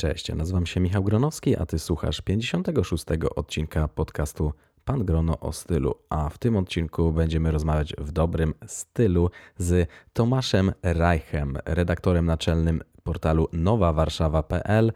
Cześć, nazywam się Michał Gronowski, a ty słuchasz 56. odcinka podcastu Pan Grono o stylu. A w tym odcinku będziemy rozmawiać w dobrym stylu z Tomaszem Reichem, redaktorem naczelnym portalu nowawarszawa.pl,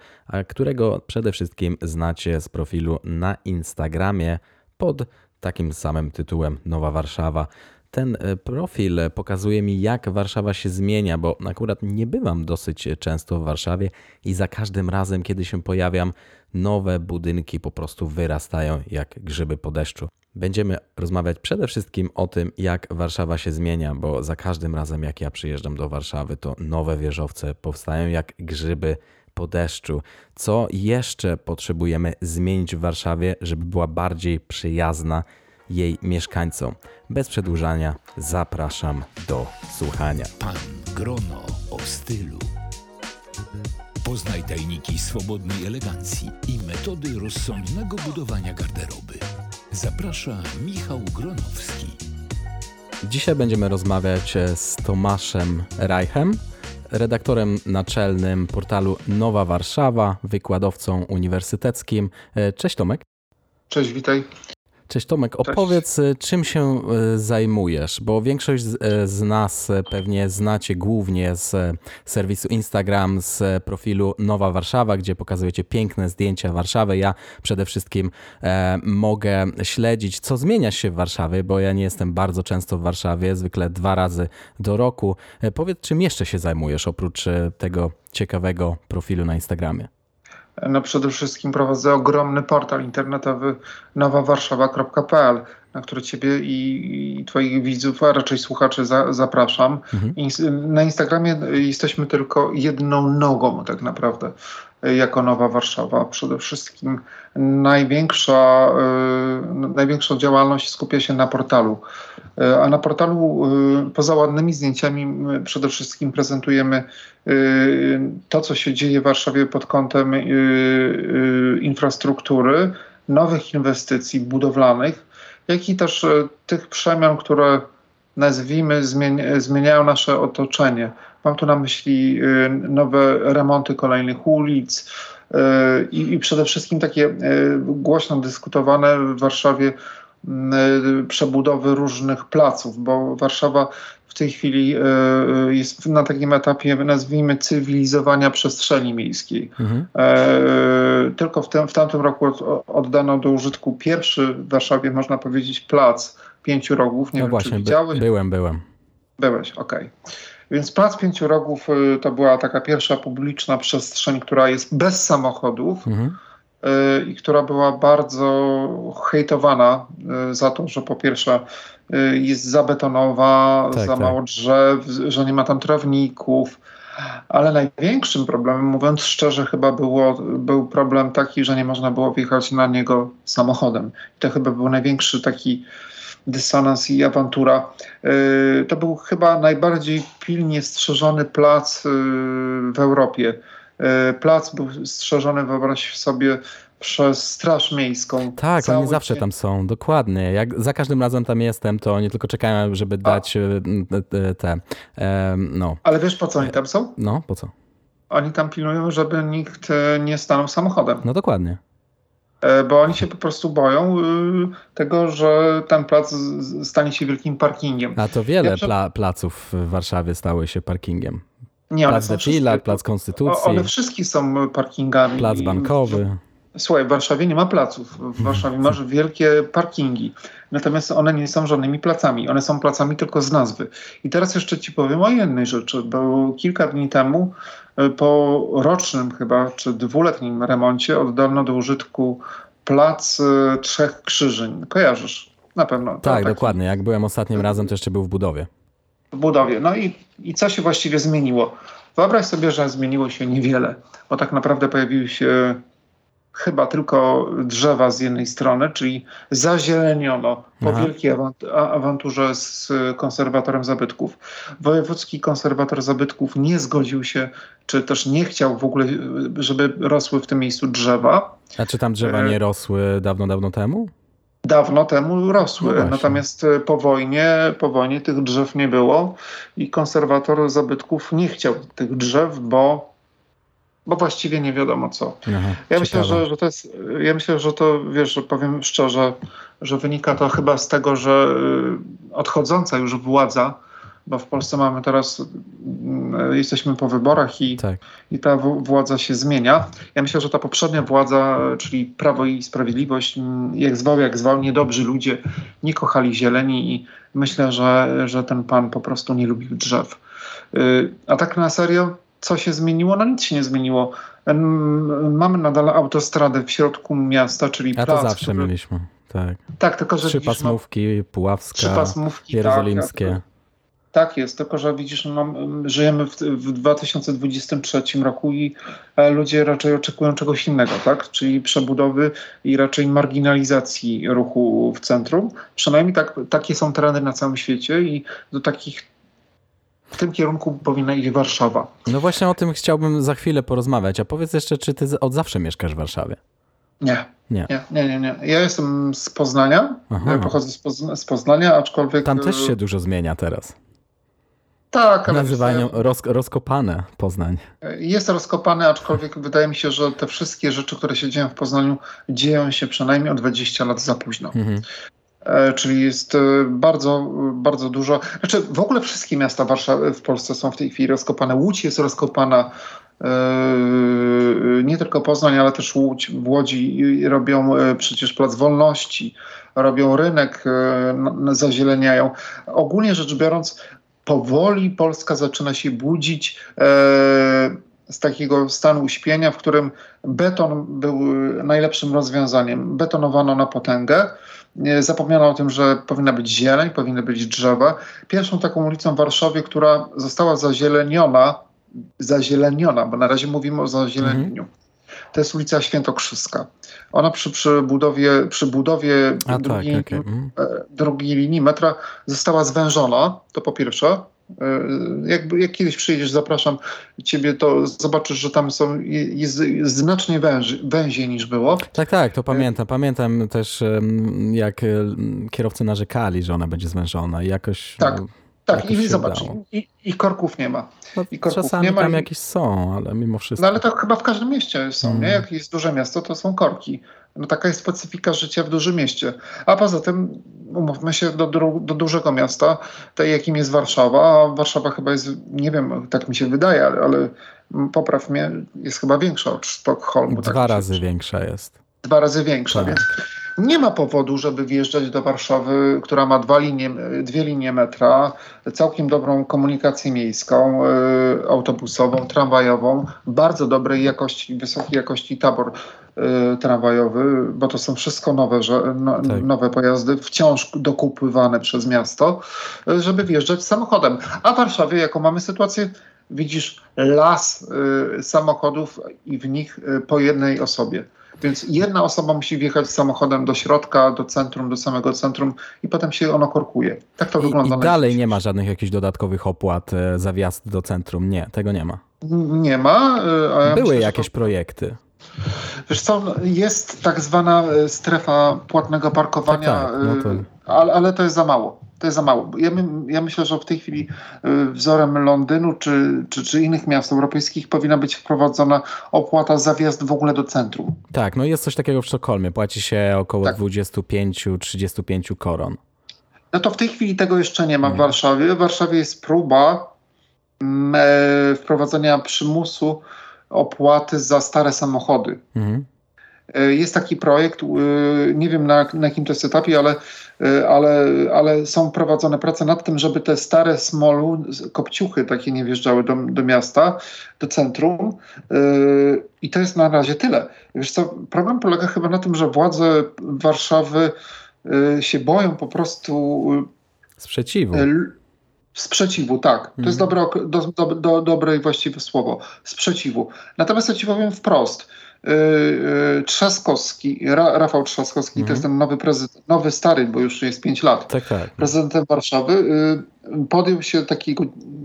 którego przede wszystkim znacie z profilu na Instagramie pod takim samym tytułem Nowa Warszawa ten e, profil pokazuje mi, jak Warszawa się zmienia, bo akurat nie bywam dosyć często w Warszawie i za każdym razem, kiedy się pojawiam, nowe budynki po prostu wyrastają jak grzyby po deszczu. Będziemy rozmawiać przede wszystkim o tym, jak Warszawa się zmienia, bo za każdym razem, jak ja przyjeżdżam do Warszawy, to nowe wieżowce powstają jak grzyby po deszczu. Co jeszcze potrzebujemy zmienić w Warszawie, żeby była bardziej przyjazna jej mieszkańcom. Bez przedłużania zapraszam do słuchania. Pan Grono o stylu. Poznaj tajniki swobodnej elegancji i metody rozsądnego budowania garderoby. Zaprasza Michał Gronowski. Dzisiaj będziemy rozmawiać z Tomaszem Reichem, redaktorem naczelnym portalu Nowa Warszawa, wykładowcą uniwersyteckim. Cześć Tomek. Cześć, witaj. Cześć Tomek, opowiedz Cześć. czym się e, zajmujesz, bo większość z, z, nas pewnie znacie głównie z serwisu Instagram, z profilu Nowa Warszawa, gdzie pokazujecie piękne zdjęcia Warszawy. Ja przede wszystkim e, mogę śledzić, co zmienia się w Warszawie, bo ja nie jestem bardzo często w Warszawie, zwykle dwa razy do roku. E, powiedz, czym jeszcze się zajmujesz oprócz tego ciekawego profilu na Instagramie? No przede wszystkim prowadzę ogromny portal internetowy nowawarszawa.pl, na który Ciebie i, i Twoich widzów, a raczej słuchaczy za, zapraszam. Mhm. na Instagramie jesteśmy tylko jedną nogą tak naprawdę jako Nowa Warszawa. Przede wszystkim największa, y, największa działalność skupia się na portalu. Y, a na portalu y, poza ładnymi zdjęciami przede wszystkim prezentujemy to, co się dzieje w Warszawie pod kątem infrastruktury, nowych inwestycji budowlanych, jak i też tych przemian, które nazwijmy zmieniają nasze otoczenie. Mam tu na myśli y, nowe remonty kolejnych ulic y, i, i przede wszystkim takie y, głośno dyskutowane w Warszawie przebudowy różnych placów, bo Warszawa w tej chwili jest na takim etapie, nazwijmy, cywilizowania przestrzeni miejskiej. Mhm. Tylko w, tym, w tamtym roku oddano do użytku pierwszy w Warszawie, można powiedzieć, plac pięciu rogów. Nie no wiem, właśnie, czy widziałeś? byłem, byłem. Byłeś, okej. Okay. Więc Plac Pięciu Rogów y, to była taka pierwsza publiczna przestrzeń, która jest bez samochodów mhm. Y, i która była bardzo hejtowana y, za to, że po pierwsze jest zabetonowa, tak, za tak. mało drzew, że nie ma tam trawników. Ale największym problemem, mówiąc szczerze, chyba było, był problem taki, że nie można było wjechać na niego samochodem. I to chyba był największy taki dysonans i awantura. E, to był chyba najbardziej pilnie strzeżony plac e, w Europie. E, plac był strzeżony, wyobraź sobie, przez Straż Miejską. Tak, oni zawsze tam są, dokładnie. Jak za każdym razem tam jestem, to oni tylko czekają, żeby dać te, te, no. Ale wiesz po co oni tam są? No, po co? Oni tam pilnują, żeby nikt nie stanął samochodem. No dokładnie. E, bo oni się po prostu boją y, tego, że ten plac stanie się wielkim parkingiem. A to wiele pla placów w Warszawie stały się parkingiem. Nie, plac Defila, Plac Konstytucji. One wszystkie są parkingami. Plac Bankowy. Słuchaj, w Warszawie nie ma placów. W Warszawie masz wielkie parkingi. Natomiast one nie są żadnymi placami. One są placami tylko z nazwy. I teraz jeszcze ci powiem o jednej rzeczy, bo kilka dni temu e, po rocznym chyba, czy dwuletnim remoncie oddano do użytku plac e, Trzech Krzyżeń. Kojarzysz? Na pewno. Tak, taki... dokładnie. Jak byłem ostatnim razem, to jeszcze był w budowie. W budowie. No i, i co się właściwie zmieniło? Wyobraź sobie, że zmieniło się niewiele, bo tak naprawdę pojawiły się chyba tylko drzewa z jednej strony, czyli zazieleniono po Aha. wielkiej awanturze z konserwatorem zabytków. Wojewódzki konserwator zabytków nie zgodził się, czy też nie chciał w ogóle, żeby rosły w tym miejscu drzewa. A czy tam drzewa nie rosły dawno, dawno temu? Dawno temu rosły, no natomiast po wojnie, po wojnie tych drzew nie było i konserwator zabytków nie chciał tych drzew, bo bo właściwie nie wiadomo co. Aha, ja myślę, że, że to jest, ja myślę, że to, wiesz, że powiem szczerze, że wynika to chyba z tego, że y, odchodząca już władza, bo w Polsce mamy teraz, y, jesteśmy po wyborach i, tak. i ta władza się zmienia. Ja myślę, że ta poprzednia władza, czyli Prawo i Sprawiedliwość, jak zwał, jak zwał, niedobrzy ludzie nie kochali zieleni i myślę, że, że ten pan po prostu nie lubił drzew. Y, a tak na serio, co się zmieniło? No nic się nie zmieniło. Mamy nadal autostradę w środku miasta, czyli A plac, to zawsze który... mieliśmy, tak. Tak, tylko że Trzy widzisz, pasmówki, no, Puławska, trzy pasmówki, Jerozolimskie. Tak, tak jest, tylko że widzisz, no, żyjemy w, w 2023 roku i e, ludzie raczej oczekują czegoś innego, tak? Czyli przebudowy i raczej marginalizacji ruchu w centrum. Przynajmniej tak, takie są trendy na całym świecie i do takich w tym kierunku powinna iść Warszawa. No właśnie o tym chciałbym za chwilę porozmawiać. A powiedz jeszcze, czy ty od zawsze mieszkasz w Warszawie? Nie. Nie. nie, nie, nie. Ja jestem z Poznania, Aha. pochodzę z, Pozna z, Poznania, aczkolwiek... Tam też się dużo zmienia teraz. Tak, ale... Nazywają roz, rozkopane Poznań. Jest rozkopane, aczkolwiek wydaje mi się, że te wszystkie rzeczy, które się dzieją w Poznaniu, dzieją się przynajmniej o 20 lat za późno. Mhm. E, czyli jest e, bardzo, bardzo dużo. Znaczy w ogóle wszystkie miasta w Polsce są w tej chwili rozkopane. Łódź jest rozkopana. E, nie tylko Poznań, ale też Łódź. W Łodzi robią przecież Plac Wolności, robią rynek, zazieleniają. Ogólnie rzecz biorąc, powoli Polska zaczyna się budzić z takiego stanu uśpienia, w którym beton był najlepszym rozwiązaniem. Betonowano na potęgę. Zapomniano o tym, że powinna być zieleń, powinny być drzewa. Pierwszą taką ulicą w Warszawie, która została zazieleniona, zazieleniona, bo na razie mówimy o zazielenieniu. Mhm. To jest ulica Świętokrzyska. Ona przy, przy budowie, przy budowie A, drugiej, tak, okay. mhm. E, drugiej linii metra została zwężona, to po pierwsze. E, jak, jak kiedyś przyjedziesz, zapraszam ciebie, to zobaczysz, że tam są, jest, znacznie węży, węziej niż było. Tak, tak, to pamiętam. Pamiętam też, jak kierowcy narzekali, że ona będzie zwężona i jakoś... Tak. No, tak, i zobacz, i, i, korków nie ma. No, I korków czasami nie ma tam i... jakieś są, ale mimo wszystko. No ale to chyba w każdym mieście są, mm. nie? Jak jest duże miasto, to są korki. No taka jest specyfika życia w dużym mieście. A poza tym, umówmy się, do, do dużego miasta, tej jakim jest Warszawa, a Warszawa chyba jest, nie wiem, tak mi się wydaje, ale, ale popraw mnie, jest chyba większa od Sztokholmu. Dwa tak razy większa jest. Dwa razy większa, tak. więc nie ma powodu, żeby wjeżdżać do Warszawy, która ma dwa linie, dwie linie metra, całkiem dobrą komunikację miejską, y, autobusową, tramwajową, bardzo dobrej jakości, wysokiej jakości tabor tramwajowy, bo to są wszystko nowe, że, no, tak. nowe pojazdy, wciąż dokupywane przez miasto, y, żeby wjeżdżać samochodem. A w Warszawie, jaką mamy sytuację, widzisz las samochodów i w nich po jednej osobie. Więc jedna osoba musi wjechać samochodem do środka, do centrum, do samego centrum i potem się ono korkuje. Tak to I, wygląda. I dalej nie ma żadnych jakichś dodatkowych opłat e, za wjazd do centrum. Nie, tego nie ma. Nie ma. E, ja Były myślę, jakieś to... projekty. Wiesz co, jest tak zwana e, strefa płatnego parkowania, tak, tak. No to... ale, ale to jest za mało to jest za mało. Ja, my, ja, myślę, że w tej chwili y, wzorem Londynu czy, czy, czy, innych miast europejskich powinna być wprowadzona opłata za wjazd w ogóle do centrum. Tak, no jest coś takiego w Sztokholmie. Płaci się około tak. 25-35 koron. No to w tej chwili tego jeszcze nie ma w mhm. Warszawie. W Warszawie jest próba mm, e, wprowadzenia przymusu opłaty za stare samochody. Mhm. E, jest taki projekt, e, nie wiem na, na jakim to jest etapie, ale, e, ale, ale są prowadzone prace nad tym, żeby te stare smolu, kopciuchy takie nie wjeżdżały do, do miasta, do centrum. I to jest na razie tyle. Wiesz co, problem polega chyba na tym, że władze Warszawy się boją po prostu sprzeciwu. Sprzeciwu, tak. To jest mhm. dobre, do, do, do, dobre i właściwe słowo. Sprzeciwu. Natomiast ja ci powiem wprost. Y, y, Trzaskowski, Rafał Trzaskowski, to jest mhm. ten nowy prezydent, nowy stary, bo już jest 5 lat, tak, tak. prezydentem Warszawy, y, podjął się takiego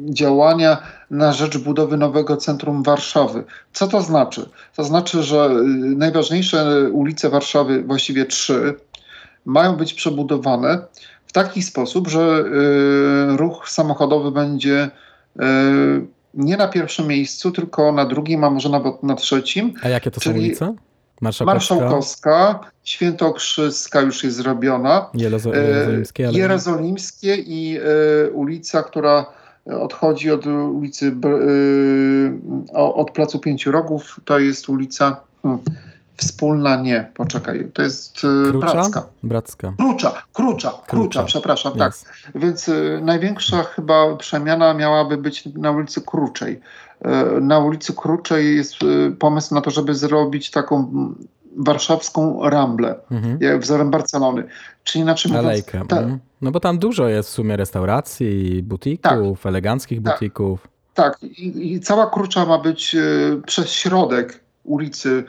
działania na rzecz budowy nowego centrum Warszawy. Co to znaczy? To znaczy, że najważniejsze ulice Warszawy, właściwie trzy, mają być przebudowane w taki sposób, że ruch samochodowy będzie nie na pierwszym miejscu, tylko na drugim, a może nawet na trzecim. A jakie to są ulice? Marszałkowska, Marszałkowska, Świętokrzyska już jest zrobiona, Jerozo- Jerozolimskie, ale... Jerozolimskie i ulica, która odchodzi od ulicy, od Placu Pięciu Rogów, to jest ulica hmm, Wspólna, nie, poczekaj, to jest e, Krucza? Bracka. Bracka. Krucza, Krucza, Krucza, Krucza. przepraszam, tak. Jest. Więc y, największa chyba przemiana miałaby być na ulicy Kruczej. Y, na ulicy Kruczej jest y, pomysł na to, żeby zrobić taką warszawską ramblę, Mhm. jak wzorem Barcelony. Czyli inaczej mówiąc, Alejkę. ta, mhm. No bo tam dużo jest w sumie restauracji, butików, eleganckich Tak. butików. tak, i, i cała Krucza ma być przez środek ulicy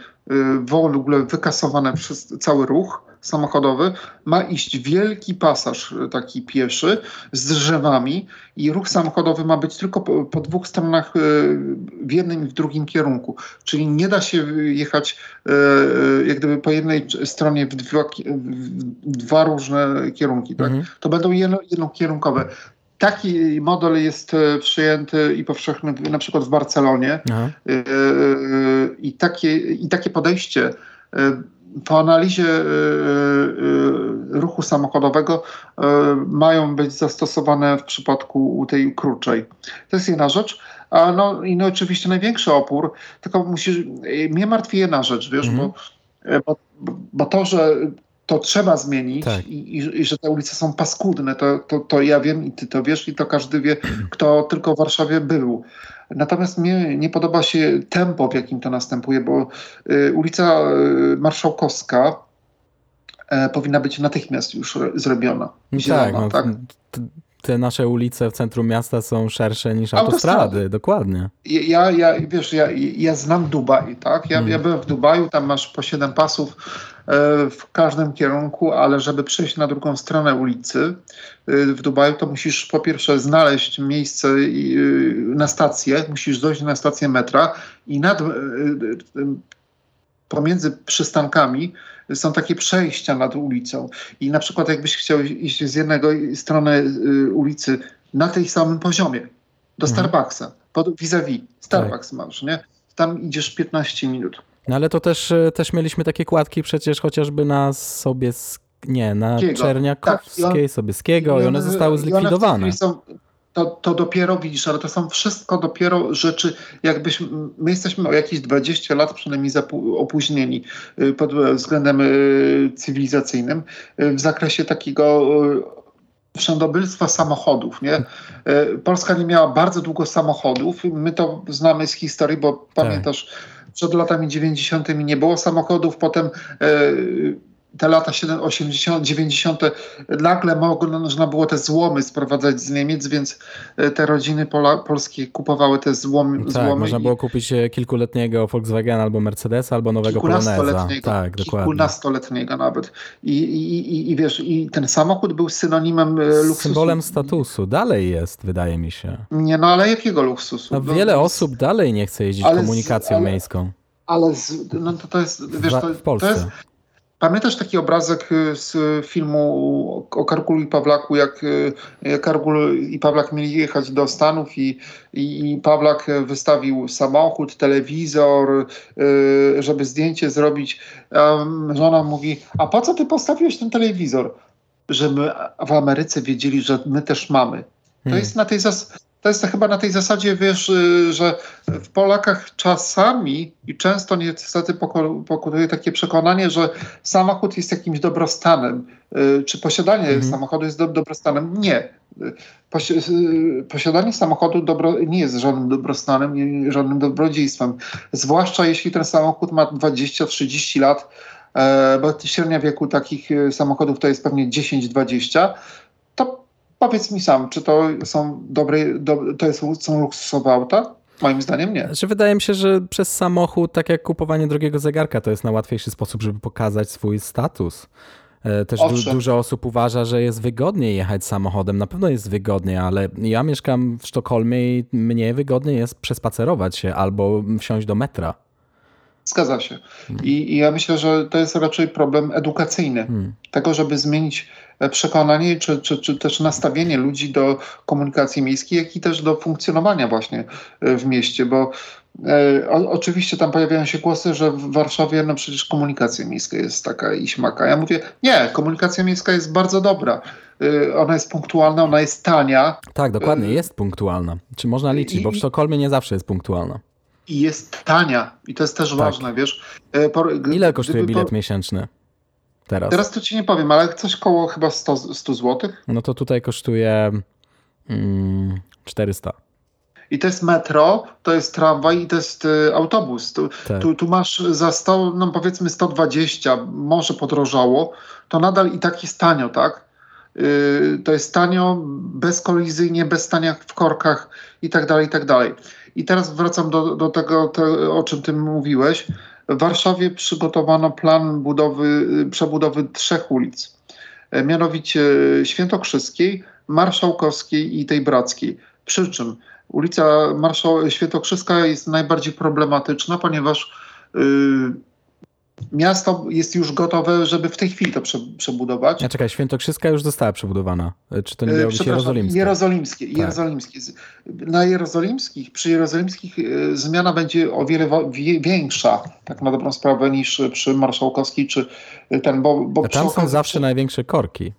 w ogóle wykasowane przez cały ruch samochodowy. Ma iść wielki pasaż y, taki pieszy z drzewami i ruch samochodowy ma być tylko po, po dwóch stronach y, w jednym i w drugim kierunku. Czyli nie da się jechać y, y, jak gdyby po jednej stronie w dwa, w dwa różne kierunki. Tak? Mhm. to będą jedno, jednokierunkowe. Taki model jest e, przyjęty i powszechny na przykład w Barcelonie. E, e, i takie, i takie podejście po analizie ruchu samochodowego mają być zastosowane w przypadku tej krótszej. To jest jedna rzecz. A no i no oczywiście największy opór, tylko musisz, mnie martwi jedna rzecz, wiesz, Mhm. bo, e, bo, bo to, że to trzeba zmienić Tak. i, i, i że te ulice są paskudne, to, to, to ja wiem i ty to wiesz i to każdy wie, kto tylko w Warszawie był. Natomiast mnie nie podoba się tempo, w jakim to następuje, bo y, ulica y, Marszałkowska e, powinna być natychmiast już zrobiona. No Zielona, tak, no, tak? Te nasze ulice w centrum miasta są szersze niż Autostrady. autostrady, dokładnie. Ja, ja, wiesz, ja, ja znam Dubaj, tak? Ja, Mm. ja byłem w Dubaju, tam masz po 7 pasów e, w każdym kierunku, ale żeby przejść na drugą stronę ulicy e, w Dubaju, to musisz po pierwsze znaleźć miejsce e, na stację, musisz dojść na stację metra i nad, pomiędzy przystankami są takie przejścia nad ulicą. I na przykład jakbyś chciał iść z jednego strony y, ulicy na tej samym poziomie, do Mhm. Starbucksa, pod vis-a-vis, Starbucks masz, nie? Tam idziesz 15 minut. No ale to też, e, też mieliśmy takie kładki przecież chociażby na sobie, nie, na. Czerniakowskiej, Tak, i on- Sobieskiego i one zostały zlikwidowane. chwili Są, to, to dopiero widzisz, ale to są wszystko dopiero rzeczy, jakbyśmy, my jesteśmy o jakieś 20 lat przynajmniej opóźnieni y, pod względem y, cywilizacyjnym y, w zakresie takiego wszędobylstwa samochodów. Nie? Y, Polska nie miała bardzo długo samochodów. My to znamy z historii, bo pamiętasz, przed latami 90. nie było samochodów, potem te lata 7, 80, 90. nagle można było te złomy sprowadzać z Niemiec, więc e, te rodziny pola, polskie kupowały te złomy. Tak, złomy można było kupić e, kilkuletniego Volkswagena albo Mercedesa, albo nowego Poloneza. Tak, dokładnie. kilkunastoletniego nawet. I, i, i, I wiesz, i ten samochód był synonimem e, luksusu. Symbolem statusu. Dalej jest, wydaje mi się. Nie, no ale jakiego luksusu? No, No, wiele z- osób dalej nie chce jeździć ale z- komunikacją ale- miejską. Ale z, no to, to jest, wiesz, W, to, w Polsce. to jest Pamiętasz taki obrazek y, z filmu o Kargulu i Pawlaku, jak y, Kargul i Pawlak mieli jechać do Stanów i, i, i Pawlak wystawił samochód, telewizor, y, żeby zdjęcie zrobić. A żona mówi, a po co ty postawiłeś ten telewizor? Że my w Ameryce wiedzieli, że my też mamy. To Hmm. jest na tej zas- to jest chyba na tej zasadzie, wiesz, y, że w Polakach czasami i często niestety poko- pokonuje takie przekonanie, że samochód jest jakimś dobrostanem, y, czy posiadanie Mhm. samochodu jest do- dobrostanem. Nie. Y, Posi- posiadanie samochodu dobro- nie jest żadnym dobrostanem, nie żadnym dobrodziejstwem. Zwłaszcza jeśli ten samochód ma 20-30 lat, e, bo średnia wieku takich samochodów to jest pewnie 10-20, to powiedz mi sam, czy to są dobre, do, to jest, są luksusowe auta? Moim zdaniem nie. Znaczy, wydaje mi się, że przez samochód, tak jak kupowanie drogiego zegarka, to jest najłatwiejszy sposób, żeby pokazać swój status. E, Też du- dużo osób uważa, że jest wygodniej jechać samochodem. Na pewno jest wygodniej, ale ja mieszkam w Sztokholmie i mnie wygodniej jest przespacerować się albo wsiąść do metra. Zgadza się. I, I, ja myślę, że to jest raczej problem edukacyjny. Hmm. Tego, żeby zmienić przekonanie czy, czy, czy też nastawienie ludzi do komunikacji miejskiej, jak i też do funkcjonowania właśnie e, w mieście, bo e, o, oczywiście tam pojawiają się głosy, że w Warszawie no przecież komunikacja miejska jest taka i śmaka. Ja mówię, nie, komunikacja miejska jest bardzo dobra. E, ona jest punktualna, ona jest tania. Tak, dokładnie, jest punktualna. Czy można liczyć, bo w Sztokholmie nie zawsze jest punktualna i jest tania. I to jest też tak. ważne, wiesz. E, por, Ile kosztuje bilet por... miesięczny? Teraz. Teraz to ci nie powiem, ale coś koło chyba 100, 100 zł. No to tutaj kosztuje mm, 400. I to jest metro, to jest tramwaj i to jest y, autobus. Tu, tak. tu, tu, masz za 100, no powiedzmy 120, może podrożało, to nadal i tak jest tanio, tak? Y, to jest tanio, bezkolizyjnie, bez stania w korkach i tak dalej, i tak dalej. I teraz wracam do, do tego, te, o czym ty mówiłeś. W Warszawie przygotowano plan budowy, przebudowy trzech ulic. E, mianowicie Świętokrzyskiej, Marszałkowskiej i tej Brackiej. Przy czym ulica Marszał Świętokrzyska jest najbardziej problematyczna, ponieważ yy, miasto jest już gotowe, żeby w tej chwili to prze, przebudować. A czekaj, Świętokrzyska już została przebudowana. Czy to nie miało być jerozolimskie? Jerozolimskie. Tak. jerozolimskie. Na jerozolimskich, przy jerozolimskich e, zmiana będzie o wiele większa, tak na dobrą sprawę, niż przy Marszałkowskiej, czy ten, bo... bo tam są zawsze największe korki.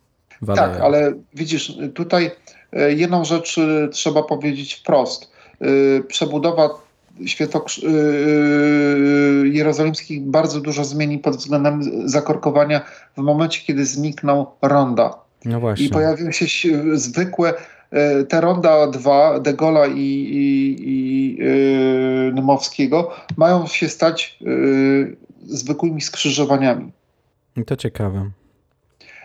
Tak, ale widzisz, tutaj e, jedną rzecz trzeba powiedzieć wprost. Przebudowa świętokrzy- yy, jerozolimskich bardzo dużo zmieni pod względem zakorkowania w momencie, kiedy znikną ronda. No właśnie. I pojawią się zwykłe yy, te ronda 2 De Gaulle'a i, i, i yy, Nymowskiego mają się stać yy, zwykłymi skrzyżowaniami. I to ciekawe.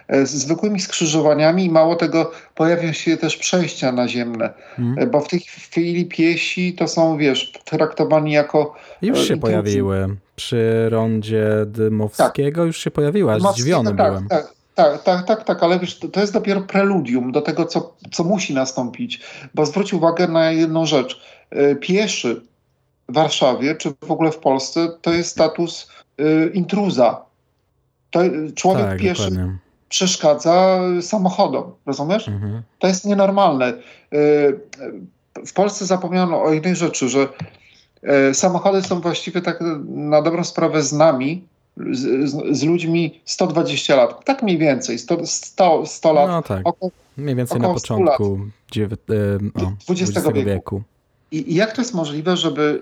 E, z zwykłymi skrzyżowaniami i mało tego pojawią się też przejścia naziemne, hmm. bo w tej chwili piesi to są, wiesz, traktowani jako... Już się pojawiły. Przy rondzie Dymowskiego tak. już się pojawiła, zdziwiony tak, byłem. Tak, tak, tak, tak, tak, ale wiesz, to, to jest dopiero preludium do tego, co, co musi nastąpić, bo zwróć uwagę na jedną rzecz. Pieszy w Warszawie, czy w ogóle w Polsce, to jest status y, intruza. To człowiek tak, pieszy dokładnie przeszkadza samochodom, rozumiesz? Mhm. To jest nienormalne. Y, w Polsce zapomniano o jednej rzeczy, że y, samochody są właściwie tak na dobrą sprawę z nami, z, z, ludźmi 120 lat. Tak mniej więcej, 100, 100, 100 lat. No tak. Około, mniej więcej na początku XX wieku. wieku. I, I, jak to jest możliwe, żeby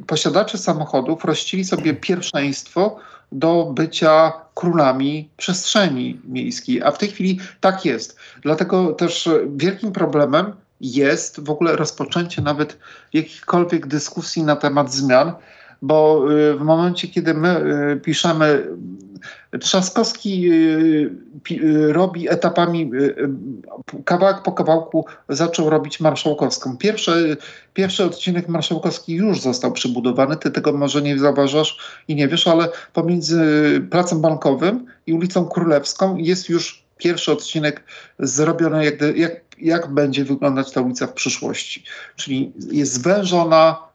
y, posiadacze samochodów rościli sobie pierwszeństwo do bycia królami przestrzeni miejskiej. A w tej chwili tak jest. Dlatego też wielkim problemem jest w ogóle rozpoczęcie nawet jakichkolwiek dyskusji na temat zmian, bo y, w momencie, kiedy my y, piszemy, Trzaskowski y, robi etapami, kawałek po kawałku zaczął robić Marszałkowską. Pierwszy, pierwszy odcinek Marszałkowski już został przebudowany, ty tego może nie zauważasz i nie wiesz, ale pomiędzy Placem Bankowym i ulicą Królewską jest już pierwszy odcinek zrobiony, jak, jak, jak będzie wyglądać ta ulica w przyszłości. Czyli jest zwężona,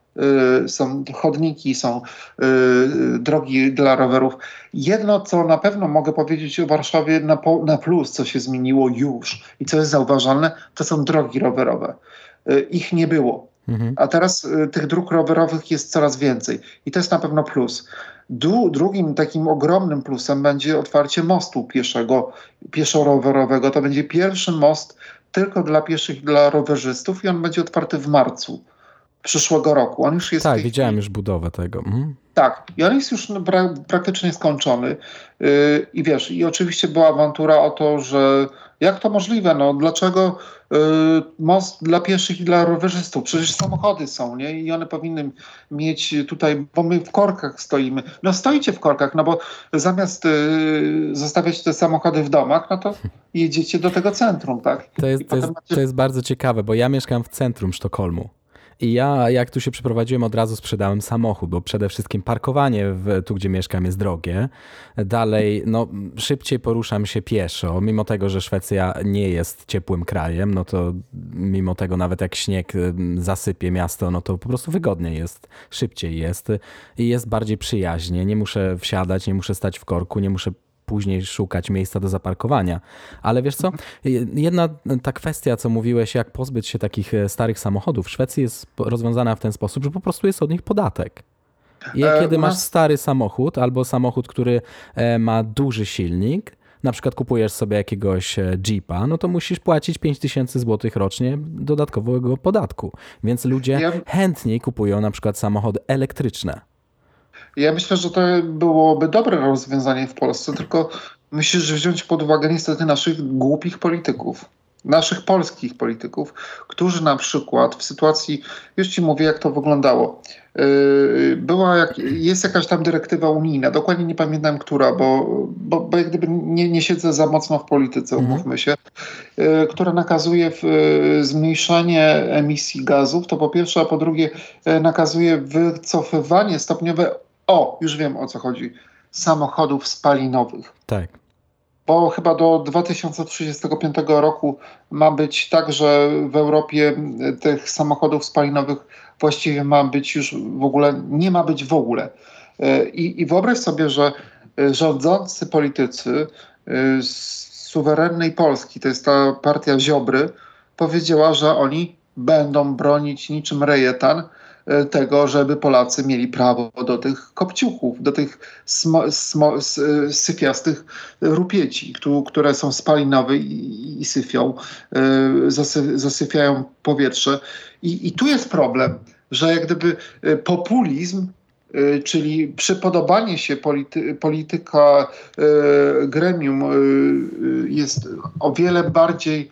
są chodniki, są y, drogi dla rowerów. Jedno, co na pewno mogę powiedzieć o Warszawie na, na plus, co się zmieniło już i co jest zauważalne, to są drogi rowerowe. Y, ich nie było. Mhm. A teraz tych dróg rowerowych jest coraz więcej i to jest na pewno plus. Du, drugim takim ogromnym plusem będzie otwarcie mostu pieszego, pieszo-rowerowego. To będzie pierwszy most tylko dla pieszych dla rowerzystów i on będzie otwarty w marcu przyszłego roku. On już jest. Tak, widziałem już budowę tego. Mhm. Tak, i on jest już no, pra praktycznie skończony. Yy, I wiesz, i oczywiście była awantura o to, że jak to możliwe? No, dlaczego yy, most dla pieszych i dla rowerzystów? Przecież samochody są, nie? I one powinny mieć tutaj, bo my w korkach stoimy. No stoicie w korkach, no bo zamiast yy, zostawiać te samochody w domach, no to jedziecie do tego centrum, tak? To jest, to jest, macie... to jest bardzo ciekawe, bo ja mieszkam w centrum Sztokholmu. I ja, jak tu się przeprowadziłem, od razu sprzedałem samochód, bo przede wszystkim parkowanie w, tu, gdzie mieszkam, jest drogie. Dalej, no, szybciej poruszam się pieszo, mimo tego, że Szwecja nie jest ciepłym krajem, no to mimo tego, nawet jak śnieg zasypie miasto, no to po prostu wygodniej jest, szybciej jest i jest bardziej przyjaźnie. Nie muszę wsiadać, nie muszę stać w korku, nie muszę później szukać miejsca do zaparkowania. Ale wiesz co, jedna ta kwestia, co mówiłeś, jak pozbyć się takich e, starych samochodów w Szwecji jest rozwiązana w ten sposób, że po prostu jest od nich podatek. I e, kiedy masz stary samochód albo samochód, który e, ma duży silnik, na przykład kupujesz sobie jakiegoś Jeepa, no to musisz płacić 5000 zł rocznie dodatkowego podatku. Więc ludzie ja... chętniej kupują na przykład samochody elektryczne. Ja myślę, że to byłoby dobre rozwiązanie w Polsce, tylko myślę, że wziąć pod uwagę niestety naszych głupich polityków. Naszych polskich polityków, którzy na przykład w sytuacji, już ci mówię, jak to wyglądało. Yy, była jak, jest jakaś tam dyrektywa unijna, dokładnie nie pamiętam która, bo, bo, bo jak gdyby nie, nie siedzę za mocno w polityce, mhm. umówmy się, yy, która nakazuje yy, zmniejszanie emisji gazów, to po pierwsze, a po drugie nakazuje wycofywanie stopniowe o, już wiem o co chodzi. Samochodów spalinowych. Tak. Bo chyba do 2035 roku ma być tak, że w Europie tych samochodów spalinowych właściwie ma być już w ogóle, nie ma być w ogóle. I, i wyobraź sobie, że rządzący politycy z suwerennej Polski, to jest ta partia Ziobry, powiedziała, że oni będą bronić niczym rejetan E, tego, żeby Polacy mieli prawo do tych kopciuchów, do tych e, syfiastych rupieci, które są spalinowe i, i syfią, e, zasy, zasyfiają powietrze. I, I tu jest problem, że jak gdyby populizm czyli przypodobanie się polity, polityka gremium jest o wiele bardziej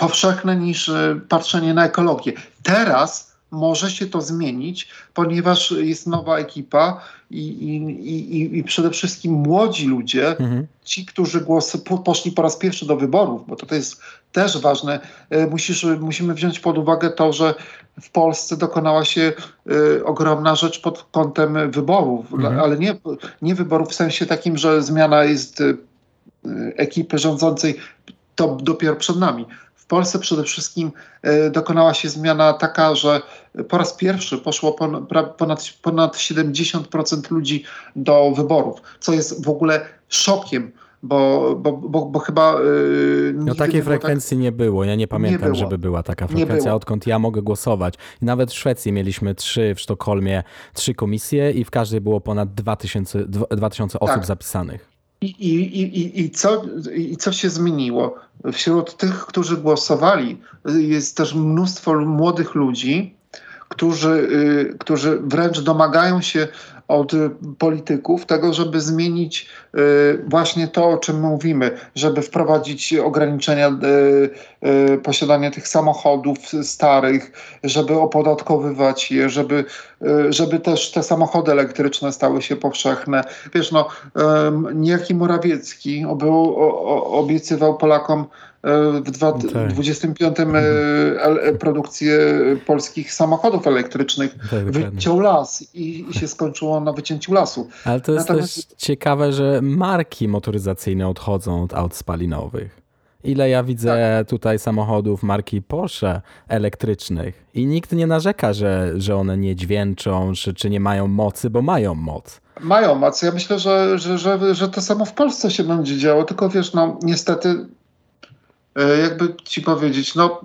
powszechne niż e, patrzenie na ekologię. Teraz może się to zmienić, ponieważ jest nowa ekipa i, i, i, i przede wszystkim młodzi ludzie, mhm. ci, którzy głos, poszli po raz pierwszy do wyborów, bo to, to jest też ważne. E, musisz, musimy wziąć pod uwagę to, że w Polsce dokonała się y, ogromna rzecz pod kątem wyborów, mhm. ale nie, nie wyborów w sensie takim, że zmiana jest y, ekipy rządzącej, to dopiero przed nami. Polsce przede wszystkim e, dokonała się zmiana taka, że po raz pierwszy poszło ponad, ponad 70% ludzi do wyborów, co jest w ogóle szokiem. Bo, bo, bo, bo chyba. Yy, no takiej frekwencji tak... nie było. Ja nie pamiętam, nie żeby była taka frekwencja, odkąd ja mogę głosować. I nawet w Szwecji mieliśmy trzy, w Sztokholmie trzy komisje i w każdej było ponad 2000, 2000 osób tak. zapisanych. I, i, i, i, co, I co się zmieniło? Wśród tych, którzy głosowali, jest też mnóstwo młodych ludzi, którzy, y, którzy wręcz domagają się od polityków tego, żeby zmienić y, właśnie to, o czym mówimy, żeby wprowadzić ograniczenia y, posiadania tych samochodów starych, żeby opodatkowywać je, żeby, żeby też te samochody elektryczne stały się powszechne. Wiesz, no, niejaki Morawiecki obiecywał Polakom w 2025 tak. Mhm. produkcję polskich samochodów elektrycznych. Tak, Wyciął las i, i, się skończyło na wycięciu lasu. Ale to jest Natomiast... też ciekawe, że marki motoryzacyjne odchodzą od aut spalinowych. Ile ja widzę tak. tutaj samochodów marki Porsche elektrycznych i nikt nie narzeka, że, że one nie dźwięczą, czy, czy nie mają mocy, bo mają moc. Mają moc. Ja myślę, że, że, że, że to samo w Polsce się będzie działo, tylko wiesz, no niestety E, jakby ci powiedzieć, no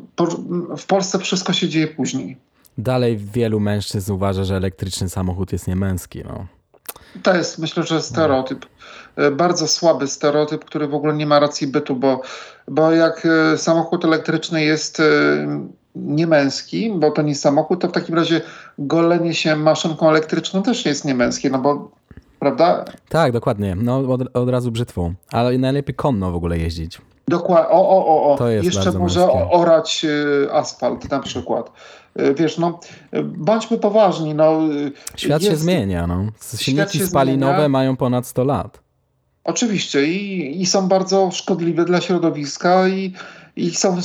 w Polsce wszystko się dzieje później. Dalej wielu mężczyzn uważa, że elektryczny samochód jest niemęski. No. To jest, myślę, że stereotyp. E, bardzo słaby stereotyp, który w ogóle nie ma racji bytu, bo, bo jak e, samochód elektryczny jest niemęski, bo to nie samochód, to w takim razie golenie się maszynką elektryczną też jest niemęskie, no bo prawda? Tak, dokładnie. No od, od razu brzytwą. Ale najlepiej konno w ogóle jeździć. Dokładnie. O, o, o, o. To jest Jeszcze może męskie. orać y, asfalt na przykład. Y, wiesz, no, bądźmy poważni. No, Świat jest, się zmienia. No. Silniki spalinowe zmienia. mają ponad 100 lat. Oczywiście i, i są bardzo szkodliwe dla środowiska i, i są